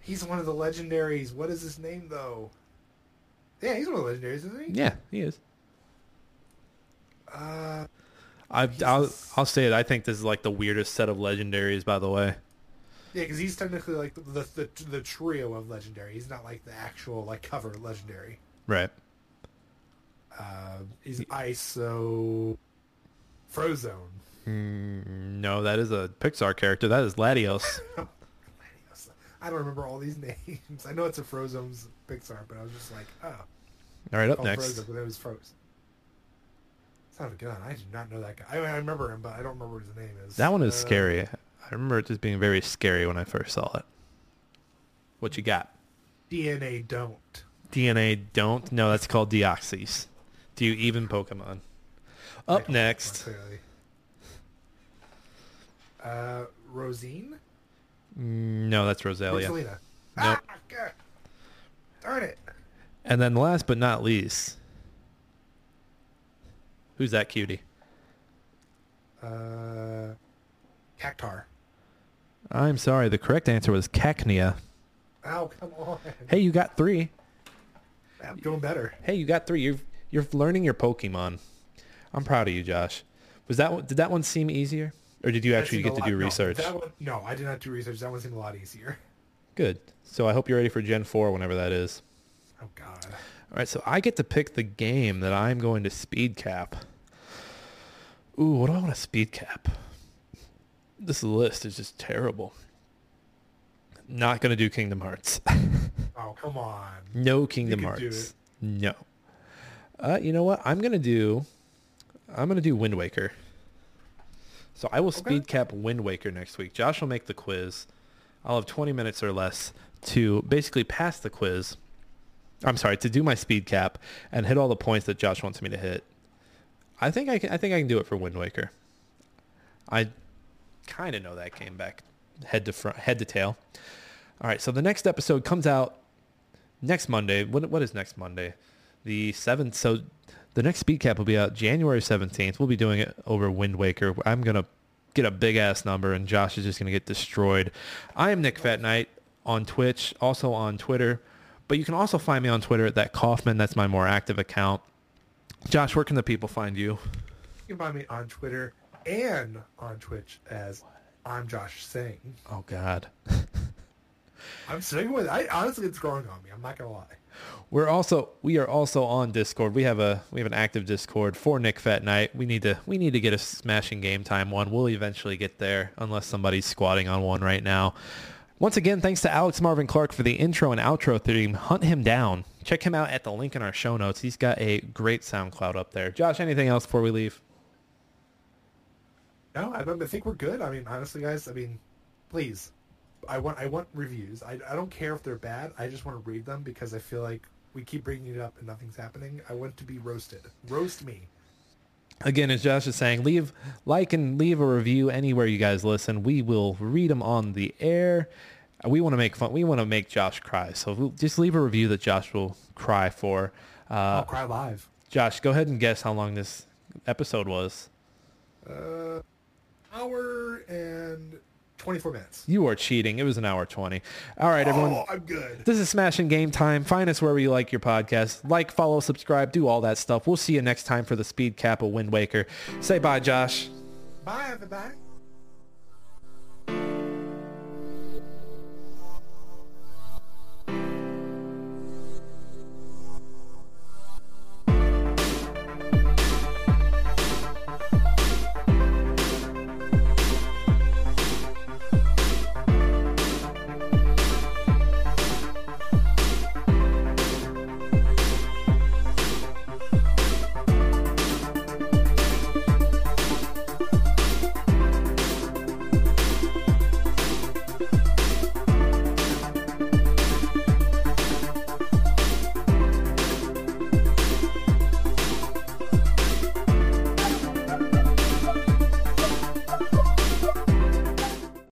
He's one of the legendaries. What is his name though? Yeah, he's one of the legendaries, isn't he? Yeah, he is. Uh, I, He's I'll, I'll say it. I think this is like the weirdest set of legendaries, by the way. yeah, because he's technically like the, the the trio of legendary. He's not like the actual like cover legendary. Right. Uh, he's ice, so Frozone. Mm, no, that is a Pixar character. That is Latios. Latios. I don't remember all these names. I know it's a Frozone's Pixar, but I was just like, oh, All right, up next. Frozone, but it was Frozen. Son of a gun. I do not know that guy. I, I remember him, but I don't remember what his name is. That one is Uh, scary. I remember it just being very scary when I first saw it. What you got? DNA don't. DNA don't? No, that's called Deoxys. Do you even Pokemon? Up next. Uh, Rosine? No, that's Roselia. Rosalina. Nope. Ah, God. Darn it. And then last but not least, who's that cutie? Uh, Cactar. I'm sorry. The correct answer was Cacnea. Oh, come on. Hey, you got three. I'm doing better. Hey, you got three. You're you're learning your Pokemon. I'm proud of you, Josh. Was that one, did that one seem easier, or did you That actually get to do lot- no, research? that one, no, I did not do research. That one seemed a lot easier. Good. So I hope you're ready for Gen Four whenever that is. Oh, God. All right, so I get to pick the game that I'm going to speed cap. Ooh, what do I want to speed cap? This list is just terrible. Not going to do Kingdom Hearts. Oh, come on. no Kingdom Hearts. No. Uh, you know what? I'm going to do I'm going to do Wind Waker. So I will speed cap Wind Waker next week. Josh will make the quiz. I'll have 20 minutes or less to basically pass the quiz. I'm sorry, to do my speed cap and hit all the points that Josh wants me to hit. I think I can I think I can do it for Wind Waker. I kind of know that game back head to front, head to tail. All right, so the next episode comes out next Monday. What what is next Monday? The 7th. So the next speed cap will be out January 17th. We'll be doing it over Wind Waker. I'm to get a big ass number and Josh is just to get destroyed. I am Nick Fat on Twitch, also on Twitter. But you can also find me on Twitter at that Kaufman. That's my more active account. Josh, where can the people find you? You can find me on Twitter and on Twitch as I'm Josh Singh. Oh God. I'm sticking with. I honestly, it's growing on me. I'm not gonna lie. We're also we are also on Discord. We have a we have an active Discord for Nick Fat Night. We need to we need to get a smashing game time one. We'll eventually get there unless somebody's squatting on one right now. Once again, thanks to Alex Marvin Clark for the intro and outro theme. Hunt him down. Check him out at the link in our show notes. He's got a great SoundCloud up there. Josh, anything else before we leave? No, I I think we're good. I mean, honestly, guys, I mean, please, I want I want reviews. I, I don't care if they're bad. I just want to read them because I feel like we keep bringing it up and nothing's happening. I want to be roasted. Roast me. Again, as Josh is saying, leave like and leave a review anywhere you guys listen. We will read them on the air. We want to make fun. We want to make Josh cry. So we'll- just leave a review that Josh will cry for. Uh, I'll cry live. Josh, go ahead and guess how long this episode was. Uh, hour and twenty four minutes. You are cheating. It was an hour 20. All right, everyone. Oh, I'm good. This is Smashing Game Time. Find us wherever you like your podcast. Like, follow, subscribe, do all that stuff. We'll see you next time for the Speed Cap of Wind Waker. Say bye, Josh. Bye, everybody.